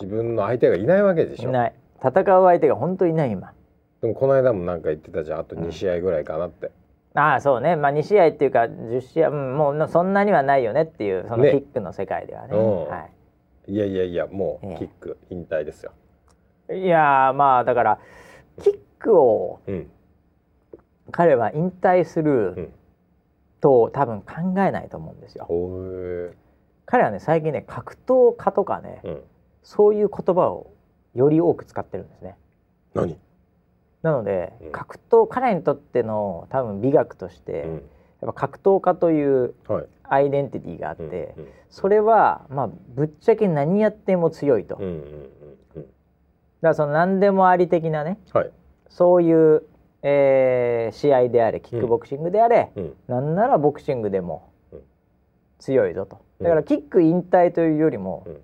自分の相手がいないわけでしょ。いない。戦う相手が本当いない今。でもこの間もなんか言ってたじゃん。あと2試合ぐらいかなって、ああそうね。まあ2試合っていうか10試合、うん、もうそんなにはないよねっていうそのねキックの世界ではね。うん。はい。やいやいやもうええ。キック引退ですよ、い、いやーまあだからキックをうん。彼は引退すうるん。と多分考えないと思うんですよ。彼はね最近ね格闘家とかねうん。そういう言葉をより多く使ってるんですね。何？なので、うん。格闘彼にとっての多分美学として、うん。やっぱ格闘家というはい。アイデンティティがあって、うんそれはまあぶっちゃけ何やっても強いと、だかうんうんうん。うんらその何でもあり的なねはい。そういう、えー試合であれキックボクシングであれ、うん。なんならボクシングでもうん強いぞと。うん。だからキック引退というよりも、うん。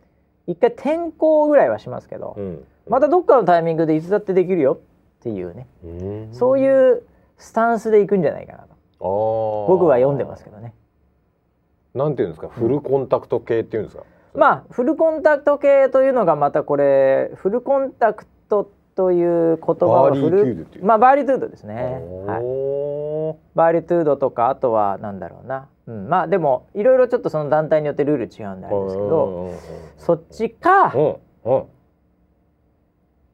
一回転向ぐらいはしますけど、うん。またどっかのタイミングでいつだってできるよっていうね、うん。そういうスタンスでいくんじゃないかなと。僕僕は読んでますけどね。なんていうんですか？フルコンタクト系っていうんですか？まあフルコンタクト系というのがまたこれフルコンタクトという言葉バはーリーフルトゥードっていう。まあバーリトゥードですね、はい、バーリトゥードとかあとはなんだろうな、うん、まあでもいろいろちょっとその団体によってルール違うんであれですけどそっちか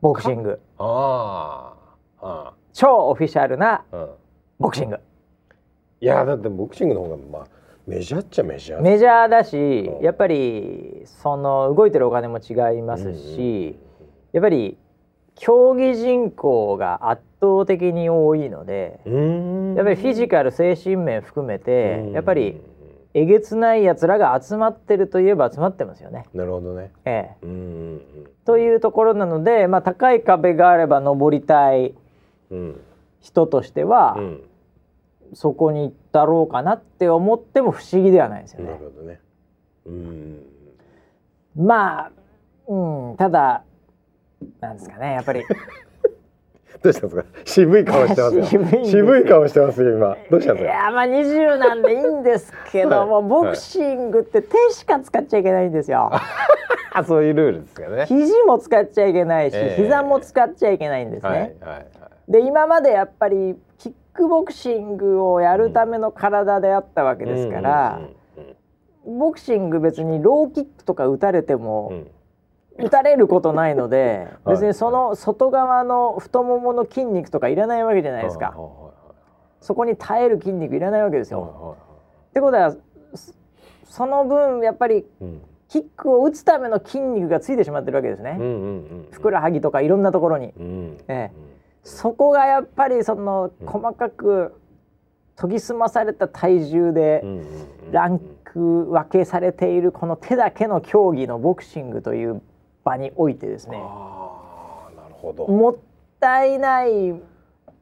ボクシング。あー。あ超オフィシャルなボクシング。いやだってボクシングの方がまあメジャーっちゃメジャー。メジャーだしうん。やっぱりその動いてるお金も違いますしやっぱり競技人口が圧倒的に多いのでうん。やっぱりフィジカル精神面含めてうん。やっぱりえげつないやつらが集まってるといえば集まってますよね。なるほどね。ええ、というところなので、まあ、高い壁があれば登りたいうん。人としては、うん。そこに行ったろうかなって思っても不思議ではないですよね。なる。ほどね。うん。まあ、うん、ただなんですかねやっぱり。どうしたんですか？渋い顔してますよ。渋い顔してますよ今。どうしたんいですか？やまあ20なんでいいんですけども、はい。ボクシングって手しか使っちゃいけないんですよ。あ そういうルールですよね。肘も使っちゃいけないし、ええ。膝も使っちゃいけないんですね。はいはいはい。で今までやっぱりキックボクシングをやるための体であったわけですから、ボクシング別にローキックとか打たれてもうん打たれることないので、はい。別にその外側の太ももの筋肉とかいらないわけじゃないですか、はいはいそこに耐える筋肉いらないわけですよ。はいはいってことはそその分やっぱりうん。キックを打つための筋肉がついてしまってるわけですね、うんうんうんふくらはぎとかいろんなところに。うんええ。そこがやっぱりそのうん。細かく研ぎ澄まされた体重でうんうんうん。ランク分けされているこの手だけの競技のボクシングという場においてですねああなるほど。もったいない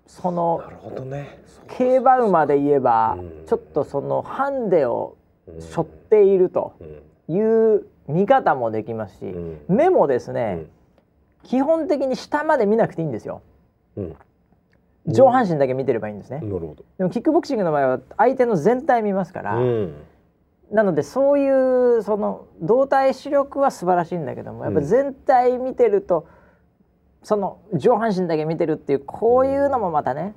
そのなるほどね。競馬馬で言えばうん。ちょっとそのハンデをうん。背負っているとうん。いう見方もできますしうん。目もですねうん。基本的に下まで見なくていいんですよ。うん。上半身だけ見てればいいんですね。なるほど。でもキックボクシングの場合は相手の全体見ますから、うんなのでそういうその動体視力は素晴らしいんだけどもやっぱ全体見てると、その上半身だけ見てるっていうこういうのもまたね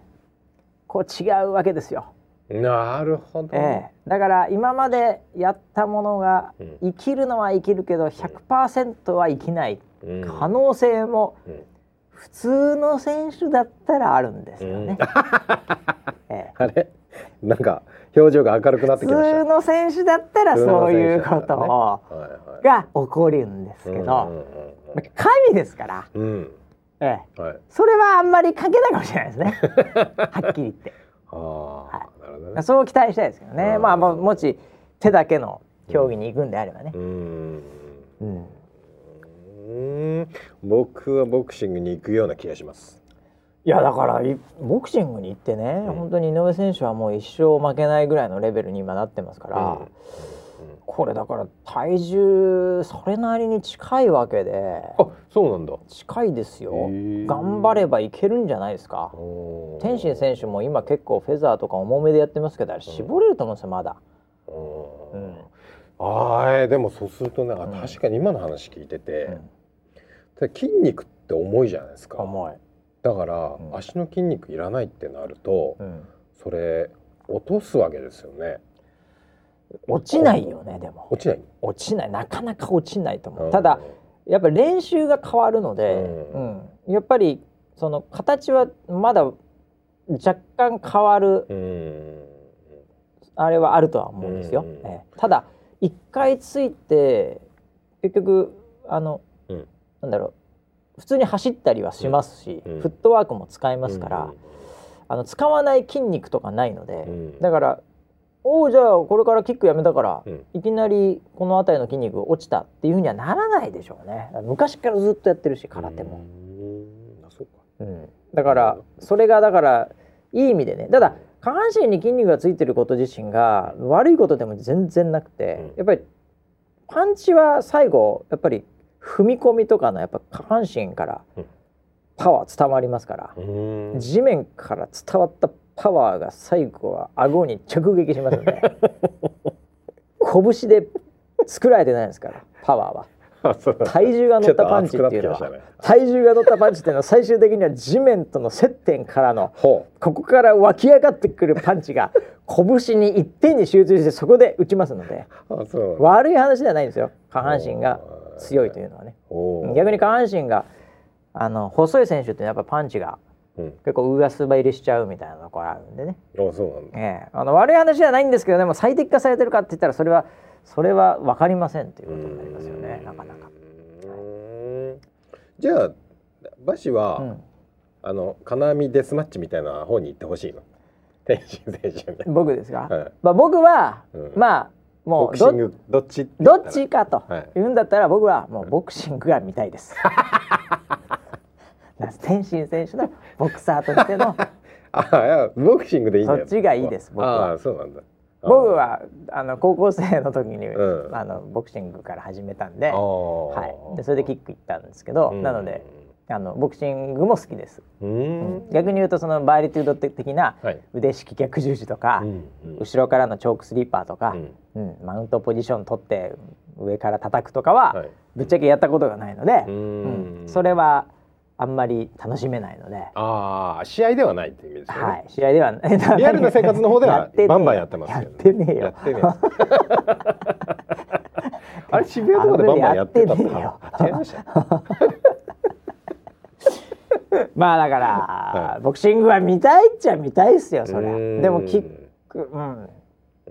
こう違うわけですよ。なるほど。ええ、だから今までやったものがうん。生きるのは生きるけど100%は生きない。うん。可能性もうん。普通の選手だったらあるんですよね。ええ。あれ？なんか表情が明るくなって普きました。通の選手だったらそういうことが起こるんですけど、神ですから、うん。ええ、うんはい。それはあんまり関係ないかもしれないですね。はっきり言って。ああなるほどね。そう期待したいですけどね、うん。まあももし手だけの競技に行くんであればね。う、ん。うん。うん。僕はボクシングに行くような気がしますいやだからいボクシングに行ってね、うん。本当に井上選手はもう一生負けないぐらいのレベルに今なってますから、うん。これだから体重それなりに近いわけであそうなんだ。近いですよ。頑張ればいけるんじゃないですか。天心選手も今結構フェザーとか重めでやってますけどあれ絞れると思うんですよまだ、ううん。んあでもそうするとねあうん。確かに今の話聞いてて、筋肉って重いじゃないですか。重い、だから、うん。足の筋肉いらないってなると、うん、それ落とすわけですよね。落ちないよねでも。落ちない？落ちない。なかなか落ちないと思う。うん。ただやっぱり練習が変わるので、ううん。やっぱりその形はまだ若干変わるうん。あれはあるとは思うんですよ。うんうん。ええ。ただ一回ついて結局あの、うん。なんだろう普通に走ったりはしますし、うん。フットワークも使いますから、あの使わない筋肉とかないので、うん。だからおおじゃあこれからキックやめたから、うん。いきなりこの辺りの筋肉落ちたっていうふうにはならないでしょうね。昔からずっとやってるし空手も、うん。だからそれがだからいい意味でね。ただ下半身に筋肉がついてること自身が悪いことでも全然なくて、うん。やっぱりパンチは最後やっぱり踏み込みとかのやっぱ下半身からうん。パワー伝わりますから、うん。地面から伝わったパワーが最後は顎に直撃しますので 拳で作られてないですからパワーは。体重が乗ったパンチっていうのは、ね。体重が乗ったパンチっていうのは最終的には地面との接点からのほここから湧き上がってくるパンチが拳に一点に集中してそこで打ちますので。悪い話ではないんですよ。下半身が強いというのはね。逆に下半身があの細い選手ってやっぱパンチがうん。結構上滑りしちゃうみたいなところあるんでね、あそうなんだ。ええ、あの悪い話ではないんですけどでも最適化されてるかって言ったらそれはそれは分かりませんということになりますよね。なかなか。うんじゃあバシは、うん。あの金網デスマッチみたいな方に行ってほしいの？天心選手に。僕ですか、はい。まあ、僕は、うん。まあもボクうどシングどっちどっちかとはい。言うんだったら僕はもうボクシングが見たいです。な 天心選手のボクサーとしての。あいやボクシングでいいそっちがいいです僕は。ああそうなんだ。僕はあの高校生の時に、うん。あのボクシングから始めたんで,、あはい、でそれでキック行ったんですけど、なのであのボクシングも好きです。ううん。ん。逆に言うとそのバイリテュード的なはい。腕式逆十字とか、うんうん。後ろからのチョークスリーパーとか、うん。マウントポジション取って上から叩くとかは、はい。ぶっちゃけやったことがないので、ううん。ん。それはあんまり楽しめないので、ああ試合ではないっていう意味ですよね、はい、試合では リアルな生活の方ではバンバンやってますよ、やってねえよ。やってねえ。あれ渋谷とかでバンバンやってたって違いました？まあだから、ボクシングは見たいっちゃ見たいっすよそりゃ。うん。でもキックうん。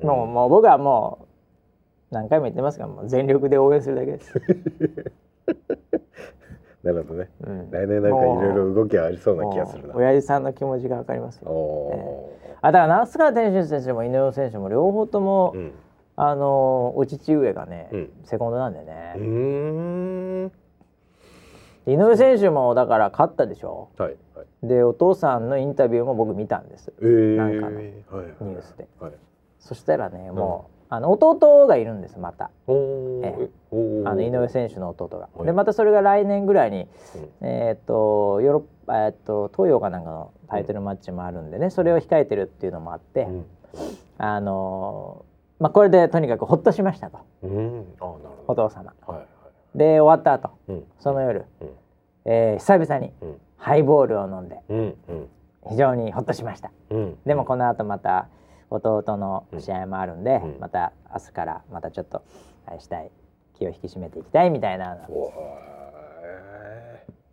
もうもう僕はもう何回も言ってますがもう全力で応援するだけです、なるほどね。うん。来年なんかいろいろ動きがありそうな気がするな。親父さんの気持ちがわかりますおよおあだから那須川天心選手も井上選手も両方とも、ーうん。あのお父上がね、うん。セコンドなんでね。う、ーん井上選手もだから勝ったでしょ？はいはい。でお父さんのインタビューも僕見たんです。えー、なんかのはいニュースで。はい。そしたらねもう、あの弟がいるんですまた。えおー。あの井上選手の弟が。はい。でまたそれが来年ぐらいに、うん。えーっとヨーロッパ、えーっと東洋かなんかのタイトルマッチもあるんでねそれを控えてるっていうのもあって、うん。あのーまあこれでとにかくほっとしましたと。うん。あなるおほど。父様。はいはいで終わった後うん。その夜、うん。えー久々にうん。ハイボールを飲んで非常にほっとしました。うん。でもこの後また弟の試合もあるんで、うん。また明日からまたちょっとあれしたい気を引き締めていきたいみたいな。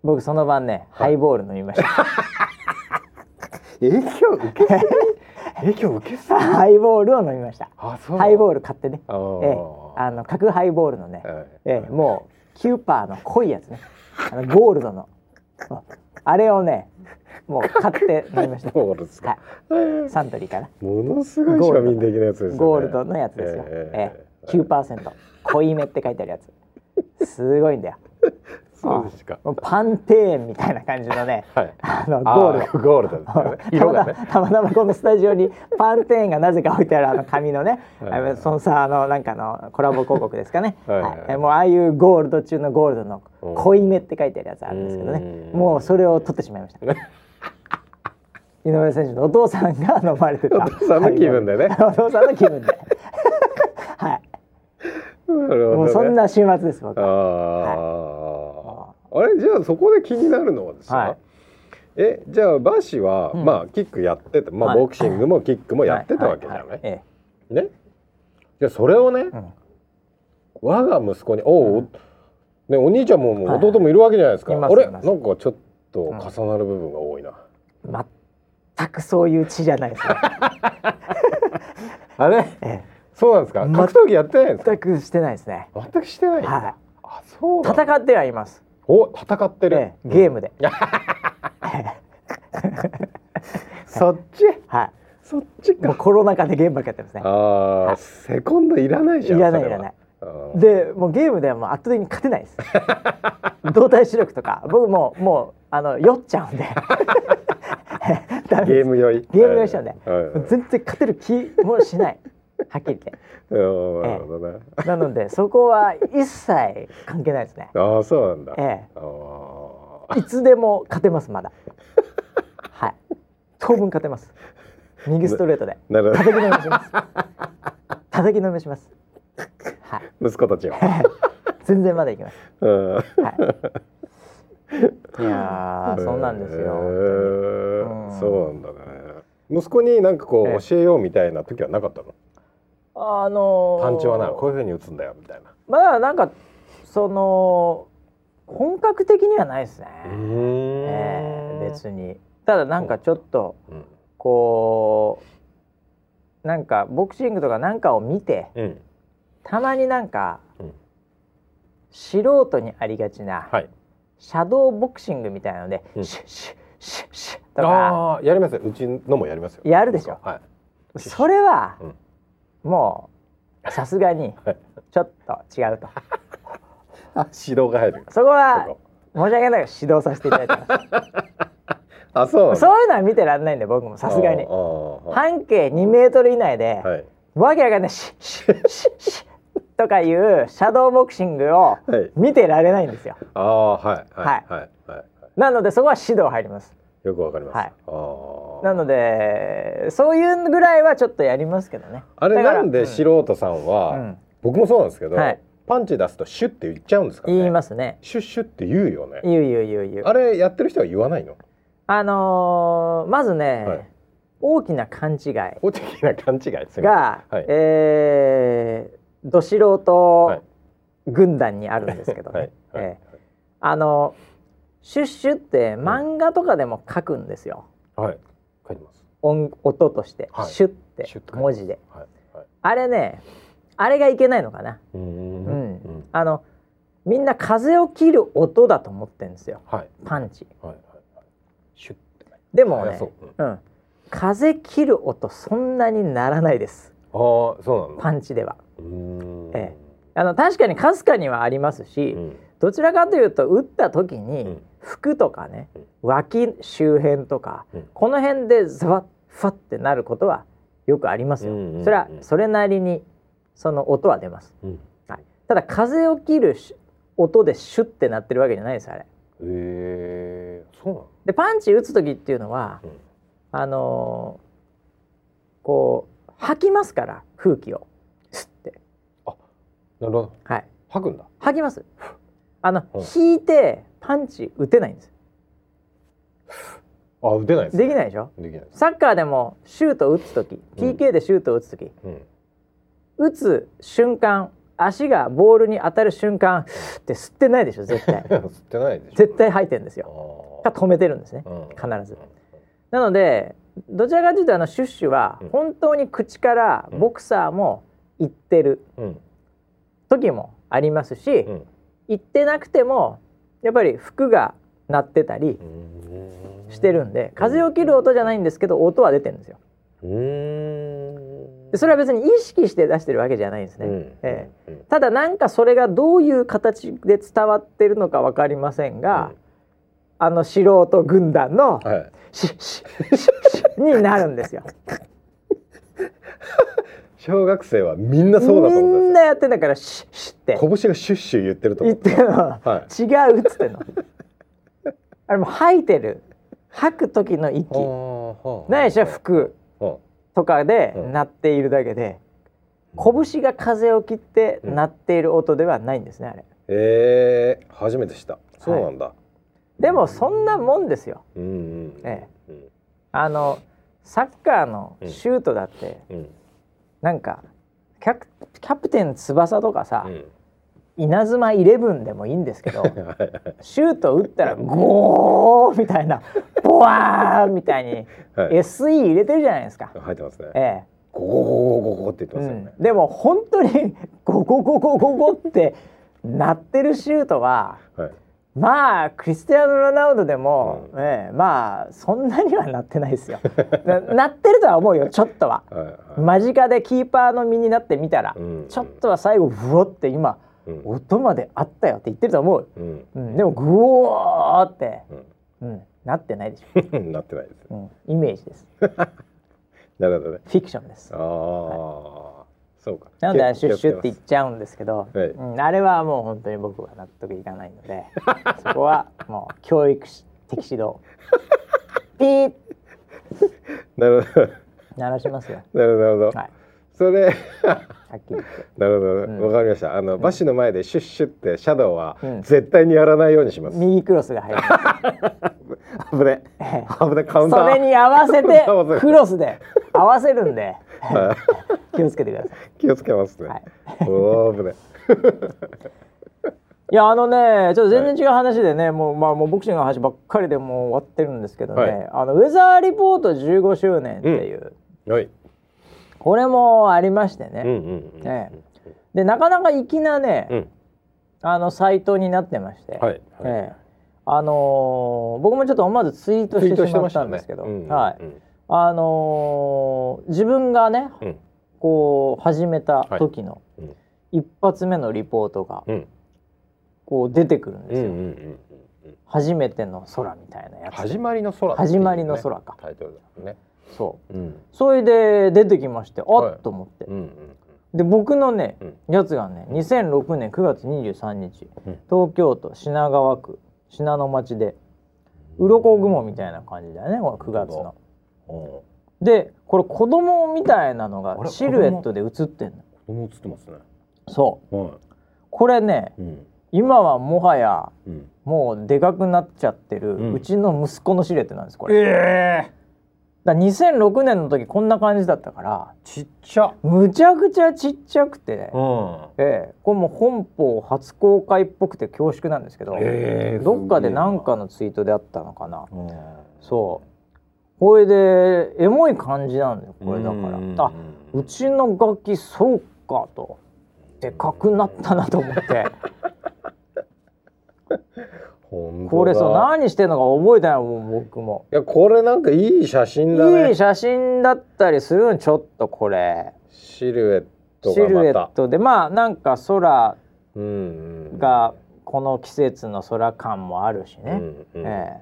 僕その晩ね、ハイボール飲みました。影響受けすぎ？影響受けすぎ？ハイボールを飲みました。ハイボール買ってね。ええあの角ハイボールのね、はいええもうキューパーの濃いやつね。あのゴールドの。うんあれをねもう買って飲みました。そうですか、はい。サントリーかな。ものすごい庶民的なやつですよね。ゴールドのやつですよ、ええ。ええ。9%濃いめって書いてあるやつ。すごいんだよそうですか。パンテーンみたいな感じのね、はい。あのゴあール。ゴールドね。色がね。たまたまこのスタジオにパンテーンがなぜか置いてあるあの 紙のね、はい。そのさあのなんかのコラボ広告ですかね。はい。はい。はいもうああいうゴールド中のゴールドの濃いめって書いてあるやつあるんですけどね。うん。もうそれを取ってしまいました。井上選手のお父さんが飲まれてた。お父さんの気分でね。はいお父さんの気分で。はい。なるほどね。もうそんな週末です僕あはーあれじゃあそこで気になるのはですね、はい。えじゃあバーシは、うん。まあキックやってたまあ、はい。ボクシングもキックもやってたわけじゃない、はいはいはい。えね？じゃあそれをね、えうん。我が息子におう、うん。ね、お兄ちゃんもはい。弟もいるわけじゃないですか、いますあれなんかちょっと重なる部分が多いな、全くそういう血じゃないですね。あれ？えそうなんですか？全格闘技やってないんですか？全くしてないですね。全くしてないはあそう戦ってはいます、お戦ってる、ええゲームで、そっち？はい。そっちもうコロナ禍でゲームばっかやってますね。ああ、セコンドいらないじゃんいらないいらない。でもうゲームではもう圧倒的に勝てないです。動体視力とか。僕もうもうあの酔っちゃうんで。ゲーム酔い。ゲーム酔いしちゃうんで。はいはい。はい。全然勝てる気もしないはっきり言って。うんなるほどねなのでそこは一切関係ないですね。ああそうなんだ、えあえいつでも勝てますまだ。はい。当分勝てます。右ストレートで。ー なるほ叩きのめします。叩きのめします。はい。ど息子たちを、全然まだいきます。うん、はい。いやー、そうなんですよ。そうなんだね。息子になんかこええ。う教えようみたいな時はなかったの？あのーパンチはなこういう風に打つんだよみたいな。まあなんかその本格的にはないですね。ええ別に。ただなんかちょっとうん。こうなんかボクシングとかなんかを見てうん。たまになんか、うん。素人にありがちな、はい。シャドーボクシングみたいなので、うん。シュッシュッシュッシュッとか。ああーやりますよ。うちのもやりますよ。やるでしょ。はい。それは、うんもうさすがにはい。ちょっと違うと。あ指導が入る。そこは申し訳ないけど指導させていただいてま あそうそういうのは見てらんないんで僕もさすがに。半径2メートル以内で、はい。わけわかんないシッシッシッシッとかいうシャドーボクシングをはい。見てられないんですよ。ああはいははい。いはいはい。なのでそこは指導入ります。よくわかります。はい。あーなのでそういうぐらいはちょっとやりますけどね。あれなんで素人さんは、うん僕もそうなんですけど、はいパンチ出すとシュッて言っちゃうんですかね。言いますね。シュッシュッって言うよね。言う言う言う言う。あれやってる人は言わないの？あのーまずね、はい大きな勘違い法的な勘違いですね。が、はいえーど素は人い軍団にあるんですけどね、はいはいえーあのシュッシュって漫画とかでも書くんですよ、はい。書いてます。音音として、はい。シュッて文字で。はいはい。あれねあれがいけないのかな、うーん。うん。あのみんな風を切る音だと思ってるんですよ。はい。パンチ。はいはいはい。シュッて。ね。でもねう。うん、風切る音そんなにならないです。ああそうなんだ。パンチでは。うーん。え。あの確かにかすかにはありますし、うんどちらかというと打った時にうん。服とかね、うん。脇周辺とか、うん。この辺でザワッファってなることはよくありますよ、それはそれなりにその音は出ます、うん。はい、ただ風を切るし音でシュッてなってるわけじゃないですあれ。ええそうなの？でパンチ打つ時っていうのは、うん。あのーこう吐きますから空気を。スッて。なるほど。はい。吐くんだ。吐きますあの、うん。引いてパンチ打てないんです。あ打てないです、できないでしょ？できないです。サッカーでもシュート打つ時、うん。PK でシュート打つ時うん。打つ瞬間足がボールに当たる瞬間って吸ってないでしょ絶対。吸ってないでしょ。絶対吐いてるんですよ。あか止めてるんですねー必ず。なのでどちらかというとあのシュッシュはうん。本当に口からボクサーも言ってる時もありますし、うん言ってなくてもやっぱり服が鳴ってたりうんしてるんで風を切る音じゃないんですけど音は出てるんですよ。うーん。でそれは別に意識して出してるわけじゃないんですね、うん。ええ。うん。ただなんかそれがどういう形で伝わってるのか分かりませんが、あの素人軍団のはい。になるんですよ。小学生はみんなそうだとみ思うんんなやってんだからシッシッって。拳がシュッシュ言ってると思って。言ってるの。はは違うっつってんの。あれもう吐いてる。吐く時の息。ないでしょ？服。とかでうん。鳴っているだけで。拳が風を切って鳴っている音ではないんですねあれ。えー、初めて知った。そうなんだ、でもそんなもんですよ。うんうんえうん。あのサッカーのシュートだって、うんなんかキャプキャプテン翼とかさ、うん。稲妻イレブンでもいいんですけど シュート打ったらゴーみたいなボワーみたいにはい。SE 入れてるじゃないですか。入ってますね。ええ、ゴゴゴゴゴゴって言ってますよね。うん、でも本当にゴゴゴゴゴゴって鳴ってるシュートははい。まあクリスティアーノ・ロナウドでも、ええまあそんなにはなってないですよ。ななってるとは思うよちょっとは。はいはい。間近でキーパーの身になってみたら、うんちょっとは最後ブワって今、うん音まであったよって言ってると思う、うん。うん、でもグオーって、うん。うん、なってないでしょ、なってないです。うん、イメージです なるほどね。フィクションですああ、そうか。なのでシュッシュって言っちゃうんですけど、はいうん、あれはもう本当に僕は納得いかないので そこはもう教育的指導ピーなるほど。鳴らしますよ。なるほど。はいそれ。はっきり言ってなるほど、んわかりました。あの、バシの前でシュッシュってシャドウはうん絶対にやらないようにします。右クロスが入ります 危ね。え危ね。カウンター。それに合わせて クロスで合わせるんでは 気をつけてください。い気をつけますね。はいおお、危ね。いやあのねちょっと全然違う話でね、もうまあもうボクシングの話ばっかりでもう終わってるんですけどね、はいあのウェザーリポート15周年っていう、はい。これもありましてね、でなかなか粋なね、うん。あのサイトになってまして、はいはい。ええ。あのー僕もちょっと思わずツイートしてしまったんですけど、うんはい、うんあのー自分がねうん。こう始めた時のうん。一発目のリポートがうん。こう出てくるんですよ、うんうんうんうん初めての空みたいなやつ。始まりの空ね。始まりの空か。タイトルだね。そう。うん。それで出てきましてあはい。っと思って、うんうんで僕のね、うん。やつがね2006年9月23日、うん東京都品川区信濃町で鱗雲みたいな感じだよねこの9月の。おでこれ子供みたいなのがシルエットで写ってんの。子供映ってますね。そう。はこれねい。うん。今はもはやうん。もうでかくなっちゃってる、ううんちの息子のシルエットなんですこれ。ええ。だから2006年の時こんな感じだったからちっちゃ。むちゃくちゃちっちゃくて、うん。ええ。これもう本邦初公開っぽくて恐縮なんですけど、ええどっかで何かのツイートであったのかな、そう。これでエモい感じなんだよこれだから、あうちの楽器そうかと。でかくなったなと思って ここれそう何してんのか覚えてないもん僕も。いやこれなんかいい写真だね。いい写真だったりするんちょっとこれ。シルエットシがまた。ルエットで。まあなんか空がこの季節の空感もあるしね、うんうんえ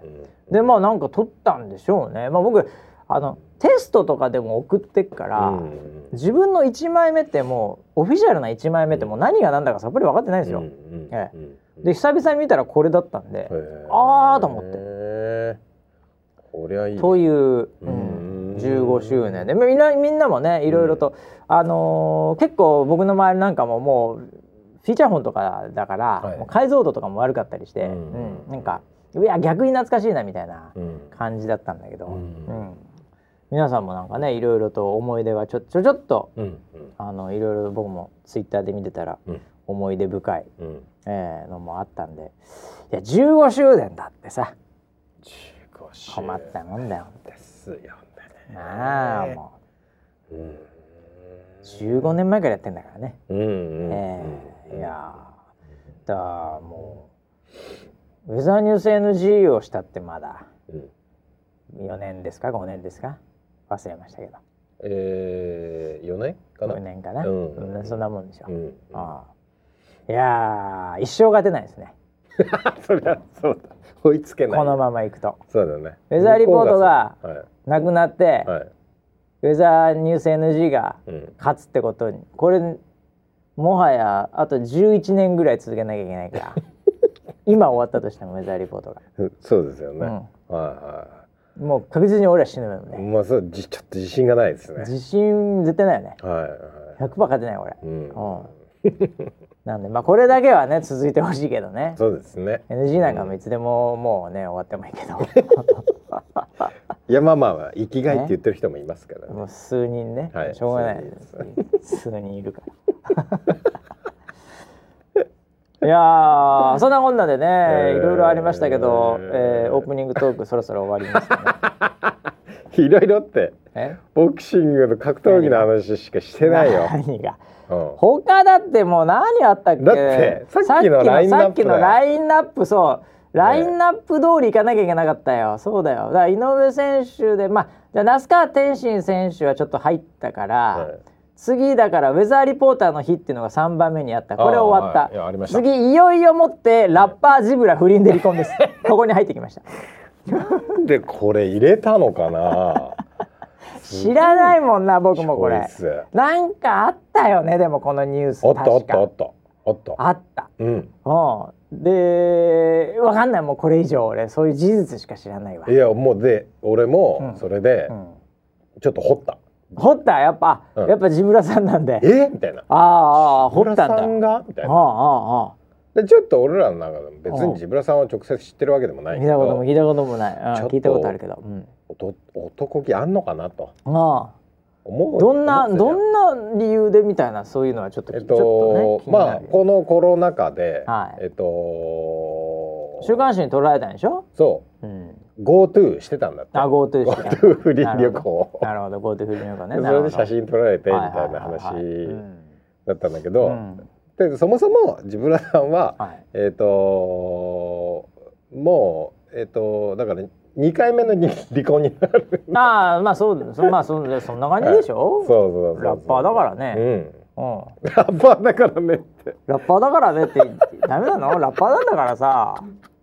うん。でまあなんか撮ったんでしょうね、まあ、僕あのテストとかでも送ってっから、うん自分の1枚目ってもうオフィシャルな1枚目ってもう何が何だかさっぱり分かってないんですよ、うんうんええうんで久々に見たらこれだったんで、あーと思って。こりゃいいね。という、ううんん、15周年。でみんなみんなもねいろいろと、あのー結構僕の周りなんかももうフィーチャーフォンとかだから、はい。解像度とかも悪かったりして、ううん。んなんかいや逆に懐かしいなみたいなうん感じだったんだけど、うん。うん。皆さんもなんかねいろいろと思い出がちょちょちょっとうんうん。あのいろいろ僕もツイッターで見てたらうん思い出深い、うん。えーのもあったんでいや15周年だってさ。15周困ったもんだよ。ですよね。なあもう。んう15年前からやってんだからね、うん。うん。えーいやー。だもうウェザーニュース NG をしたってまだうん。4年ですか？5年ですか？忘れましたけど。えー、4年かな？5年かな、うん。うんそんなもんでしょ、うん。ああいやー一生勝てないですね。そりゃそうだ。追いつけない。このままいくと。そうだね。ウェザーリポートがなくなって、はい。ウェザーニュース NG がうん。勝つってことに。これもはやあと11年ぐらい続けなきゃいけないから。今終わったとしてもウェザーリポートが、うんそうですよね、うん。はいはもう確実に俺は死ぬよいね、まあそうじちょっと自信がないですね。自信絶対ないよね。はいはい。100%勝てない俺。うん。うん なんでまあこれだけはね続いてほしいけどね。そうですね。NG なんかもいつでももうね終わってもいいけど。いやまあまあまあ生きがいって言ってる人もいますからね。もう数人ね、はい。しょうがない数数人いるから。いやーそんなこんなでね、えー。いろいろありましたけど、えーオープニングトークそろそろ終わりますかね いろいろって。え？ボクシングの格闘技の話しかしてないよ。何が？うん。他だってもう何あったっけ？だってさっきのラインナップさっきのラインナップそう。ラインナップ通り行かなきゃいけなかったよ。そうだよ。だから井上選手でまあじゃあ那須川天心選手はちょっと入ったから、はい。次だからウェザーリポーターの日っていうのが3番目にあった。これ終わった、はい。いた。次いよいよもってラッパージブラ不倫で離婚です。ここに入ってきましたなんでこれ入れたのかな？知らないもんな僕もこれ。なんかあったよねでもこのニュースあったあったあったあった。あった。うん。うん。でわかんない。もうこれ以上俺そういう事実しか知らないわ。い、やもうで俺もうん。それでうん、ちょっと掘った。掘った？やっぱ、うん。やっぱジブラさんなんで。え？みたいな。ああああ掘ったんだ。ジブラさんが？みたいあな。ああでちょっと俺らの中でも別うん。にジブラさんを直接知ってるわけでもあないけ見たこともど聞いたこともない、うん聞いたことあるけど、うん、男気あんのかなと。あ思うあどんなどんな理由でみたいなそういうのはちょっと、えっとねまあこのコロナ禍で、はい。えっと週刊誌に取られたんでしょ、そう。ん、う GoTo してたんだって。あ GoTo してた。GoTo 不倫旅行。なるほど。GoTo 不倫旅行ね。でそれで写真撮られてみたいなはいはいはいはい。話うん。だったんだけどうんでそもそもジブラさんははい。えっともうえっとだから2回目のに離婚になる。ああまあそうですまあそそんな感じでしょ、そうそうそうそう。ラッパーだからね、うん。うん、ラッパーだからねって。ラッパーだからねってダメなの？ラッパーなんだからさ。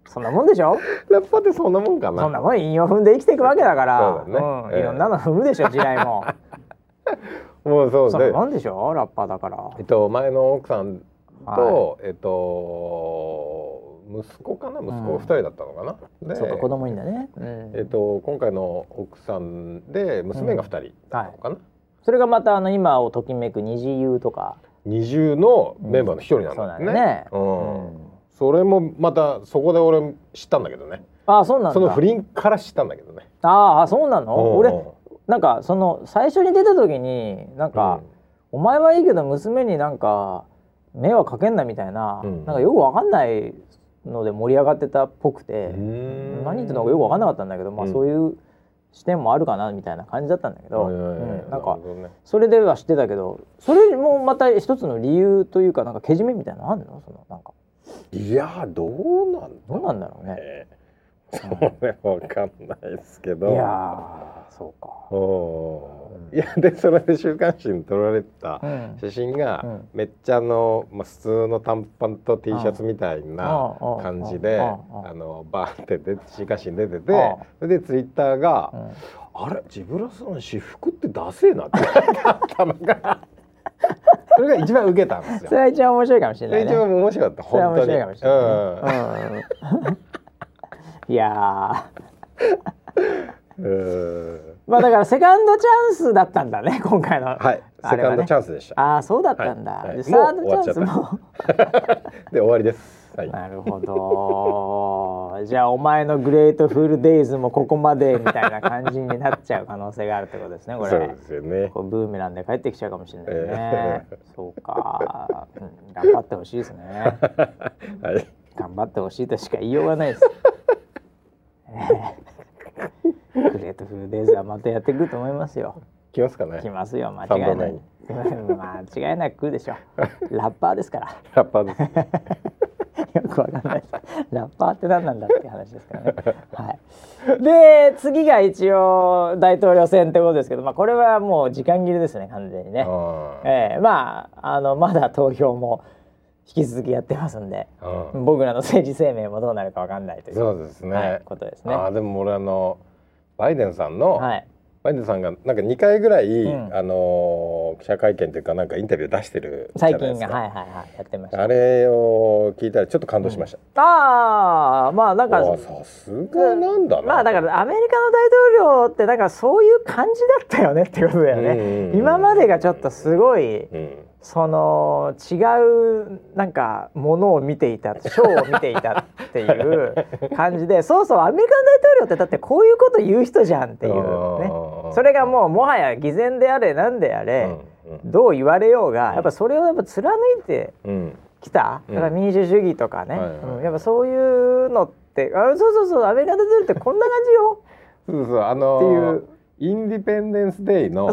そんなもんでしょ？ラッパーってそんなもんかな。そんなもん引用踏んで生きていくわけだから。そうだね。ええん。いろんなの踏むでしょ地雷も もうそうでなもんでしょラッパーだから。えっと前の奥さんと、はえっと息子かな？息子うん。二人だったのかな、でそうか子供いいんだね、うん。えっと今回の奥さんで娘が二人だったのかな、それがまたあの今をときめく二次優とか。二重のメンバーの一人なん。そうだよね。なんだね、うん。うん。それもまたそこで俺知ったんだけどね。ああそうなんだ。その不倫から知ったんだけどね。ああそうなの？うん。俺なんかその最初に出た時になんか、お前はいいけど娘になんか迷惑かけんなみたいな、うん。なんかよくわかんないので盛り上がってたっぽくて、うん。何言ってんのかよくわかんなかったんだけど、まあうんそういう視点もあるかなみたいな感じだったんだけど、うん。なんかそれでは知ってたけどそれもまた一つの理由というかなんかけじめみたいなのあんの？そのなんか。いやどうなんだどうなんだろうね。ね。それわかんないですけど。いやーそうか。うん。いやでそれで週刊誌に撮られたうん。写真が、うん。めっちゃあの、まあ、普通の短パンと T シャツみたいなうん感じでうんあうんのバーってで週刊誌に出ててうんそれでツイッターがうん「あれジブラさん私服ってダセえな」って。あったのがそれが一番受けたんですよ。そ。れは一番面白いかもしれないね。それ一番面白かった。本当に。白いかもしれないね。うん。いや まあだからセカンドチャンスだったんだね 今回の。はいセカンドチャンスでした。ああそうだったんだ。はサードチャンスも。で終わりです。はい。なるほど。じゃあお前のグレートフルデイズもここまでみたいな感じになっちゃう可能性があるってことですねこれ。そうですよね。こうブーメランで帰ってきちゃうかもしれないね。えそうか、うん。頑張ってほしいですね。はい。頑張ってほしいとしか言いようがないです。えー グレートフルデイズはまたやってくると思いますよ。来ますかね。来ますよ間違いないに。間違いなく来るでしょ。ラッパーですから。ラッパーです。よくわかんないです。ラッパーって何なんだっていう話ですからね。はい。で次が一応大統領選ってことですけど、まあこれはもう時間切れですね完全にね。あええまああのまだ投票も引き続きやってますんで、あうん僕らの政治生命もどうなるかわかんないというそうですね。はいことですね。ああでも俺あのバイデンさんの、はい。バイデンさんがなんか2回ぐらい、うんあの記者会見というかなんかインタビュー出してるじゃない最近ですか。がはいはいはいやってました。あれを聞いたらちょっと感動しました。ああまあなんかさすがなんだな。まあだからアメリカの大統領ってなんかそういう感じだったよねっていうことだよね。うんうんうん今までがちょっとすごいうん。その違うなんかものを見ていたショーを見ていたっていう感じで そうそうアメリカの大統領ってだってこういうこと言う人じゃんっていうね。それがもうもはや偽善であれなんであれ、どう言われようがやっぱそれをやっぱ貫いてうんうん。きた、うん。だから民主主義とかね、うん。やっぱそういうのってあそうそうそうアメリカの大統領ってこんな感じよ。そうそうあのっていうインディペンデンス・デイの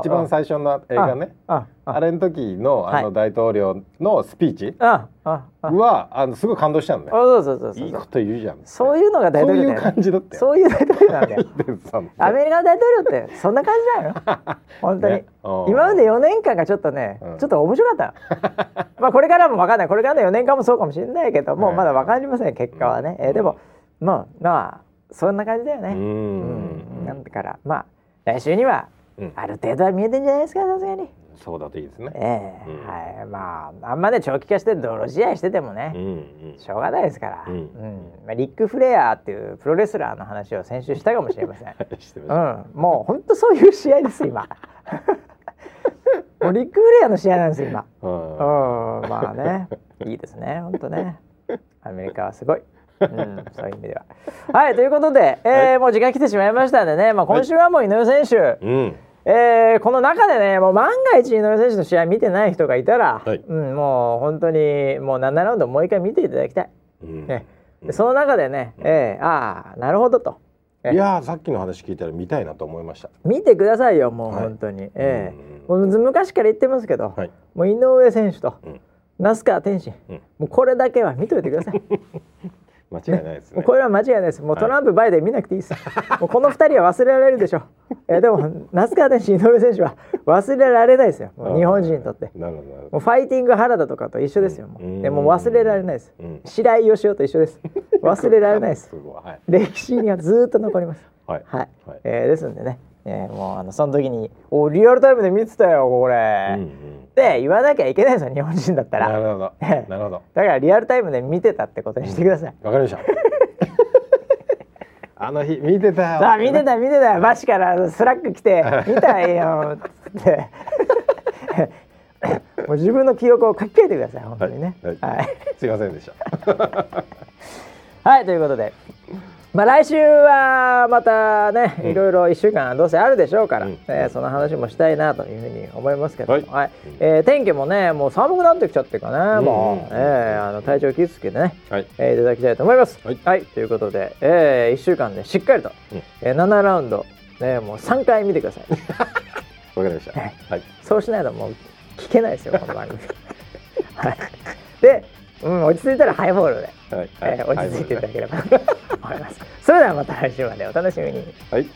一番最初の映画ね。あれの時のあの大統領のスピーチはあのすごい感動したのね。そうそうそうそういいこと言うじゃん。そういうのが大統領そういう感じだったよ。そういう大統領なんだよ アメリカの大統領ってそんな感じだよ。本当に、今まで4年間がちょっとね、うん。ちょっと面白かった まあこれからも分かんない。これからの4年間もそうかもしれないけどもうまだ分かりません結果はね、えーでもまあまあそんな感じだよね。ううん。んなんだからまあ来週にはうん。ある程度は見えてんじゃないですかさすがに。そうだといいですね。ええうん。はい。まああんまね長期化して泥試合しててもね、うん。うん。しょうがないですから、うん。まあ、リック・フレアっていうプロレスラーの話を先週したかもしれません。うん、もう本当そういう試合です今。もうリック・フレアの試合なんですよ今。うん。うん、まあね、いいですね、本当ね。アメリカはすごい。うん、そういう意味では。はい、ということで、えーもう時間来てしまいましたんでね、まあ今週はもう井上選手。うん。えーこの中でねもう万が一井上選手の試合見てない人がいたら、はい。うん、もう本当にもう7ラウンドもう一回見ていただきたい、うん。ね、でその中でね、えーああなるほどと。えいやーさっきの話聞いたら見たいなと思いました。見てくださいよもうはい。本当に、ええうんもう昔から言ってますけど、はい。もう井上選手とうん。那須川天心、うん。もうこれだけは見といてください。間違いないですねもうこれは間違いないです。もうはいトランプ、バイデン見なくていいです。もうこの二人は忘れられるでしょう。えでも那須川天心井上選手は忘れられないですよ。日本人にとって。なるほどもうファイティング原田とかと一緒ですよ。もううんでもう忘れられないですうん。白井義雄と一緒です。忘れられないですはい歴史にはずーっと残ります。はいはい。はいえーですんでね、えーもうあのその時に「おリアルタイムで見てたよこれ」うんうん。って言わなきゃいけないですよ日本人だったら。なるほど。え え。なるほど。だからリアルタイムで見てたってことにしてください。わかりました。あの日見てたよ。さあ見てた見てたよ。バチからスラック来て 見たよって。もう自分の記憶を書き換えてください本当にね。はい。はい、すいませんでした。はい、ということで。まあ来週はまたね、いろいろ1週間どうせあるでしょうから、うん。えーその話もしたいなというふうに思いますけども、はい。えー天気もねもう寒くなってきちゃってるからね、もう、うん。えーあの体調気をつけてね、はい。えーいただきたいと思います。ははい。い、ということで、え1週間でしっかりと、うん。えー7ラウンド、ね、もう3回見てください。わかりました。はい。はい。そうしないともう聞けないですよこの番組。はい、で、うん、落ち着いたらハイボールで。はいえー落ち着いていただければと思います。それではまた来週までお楽しみに。はい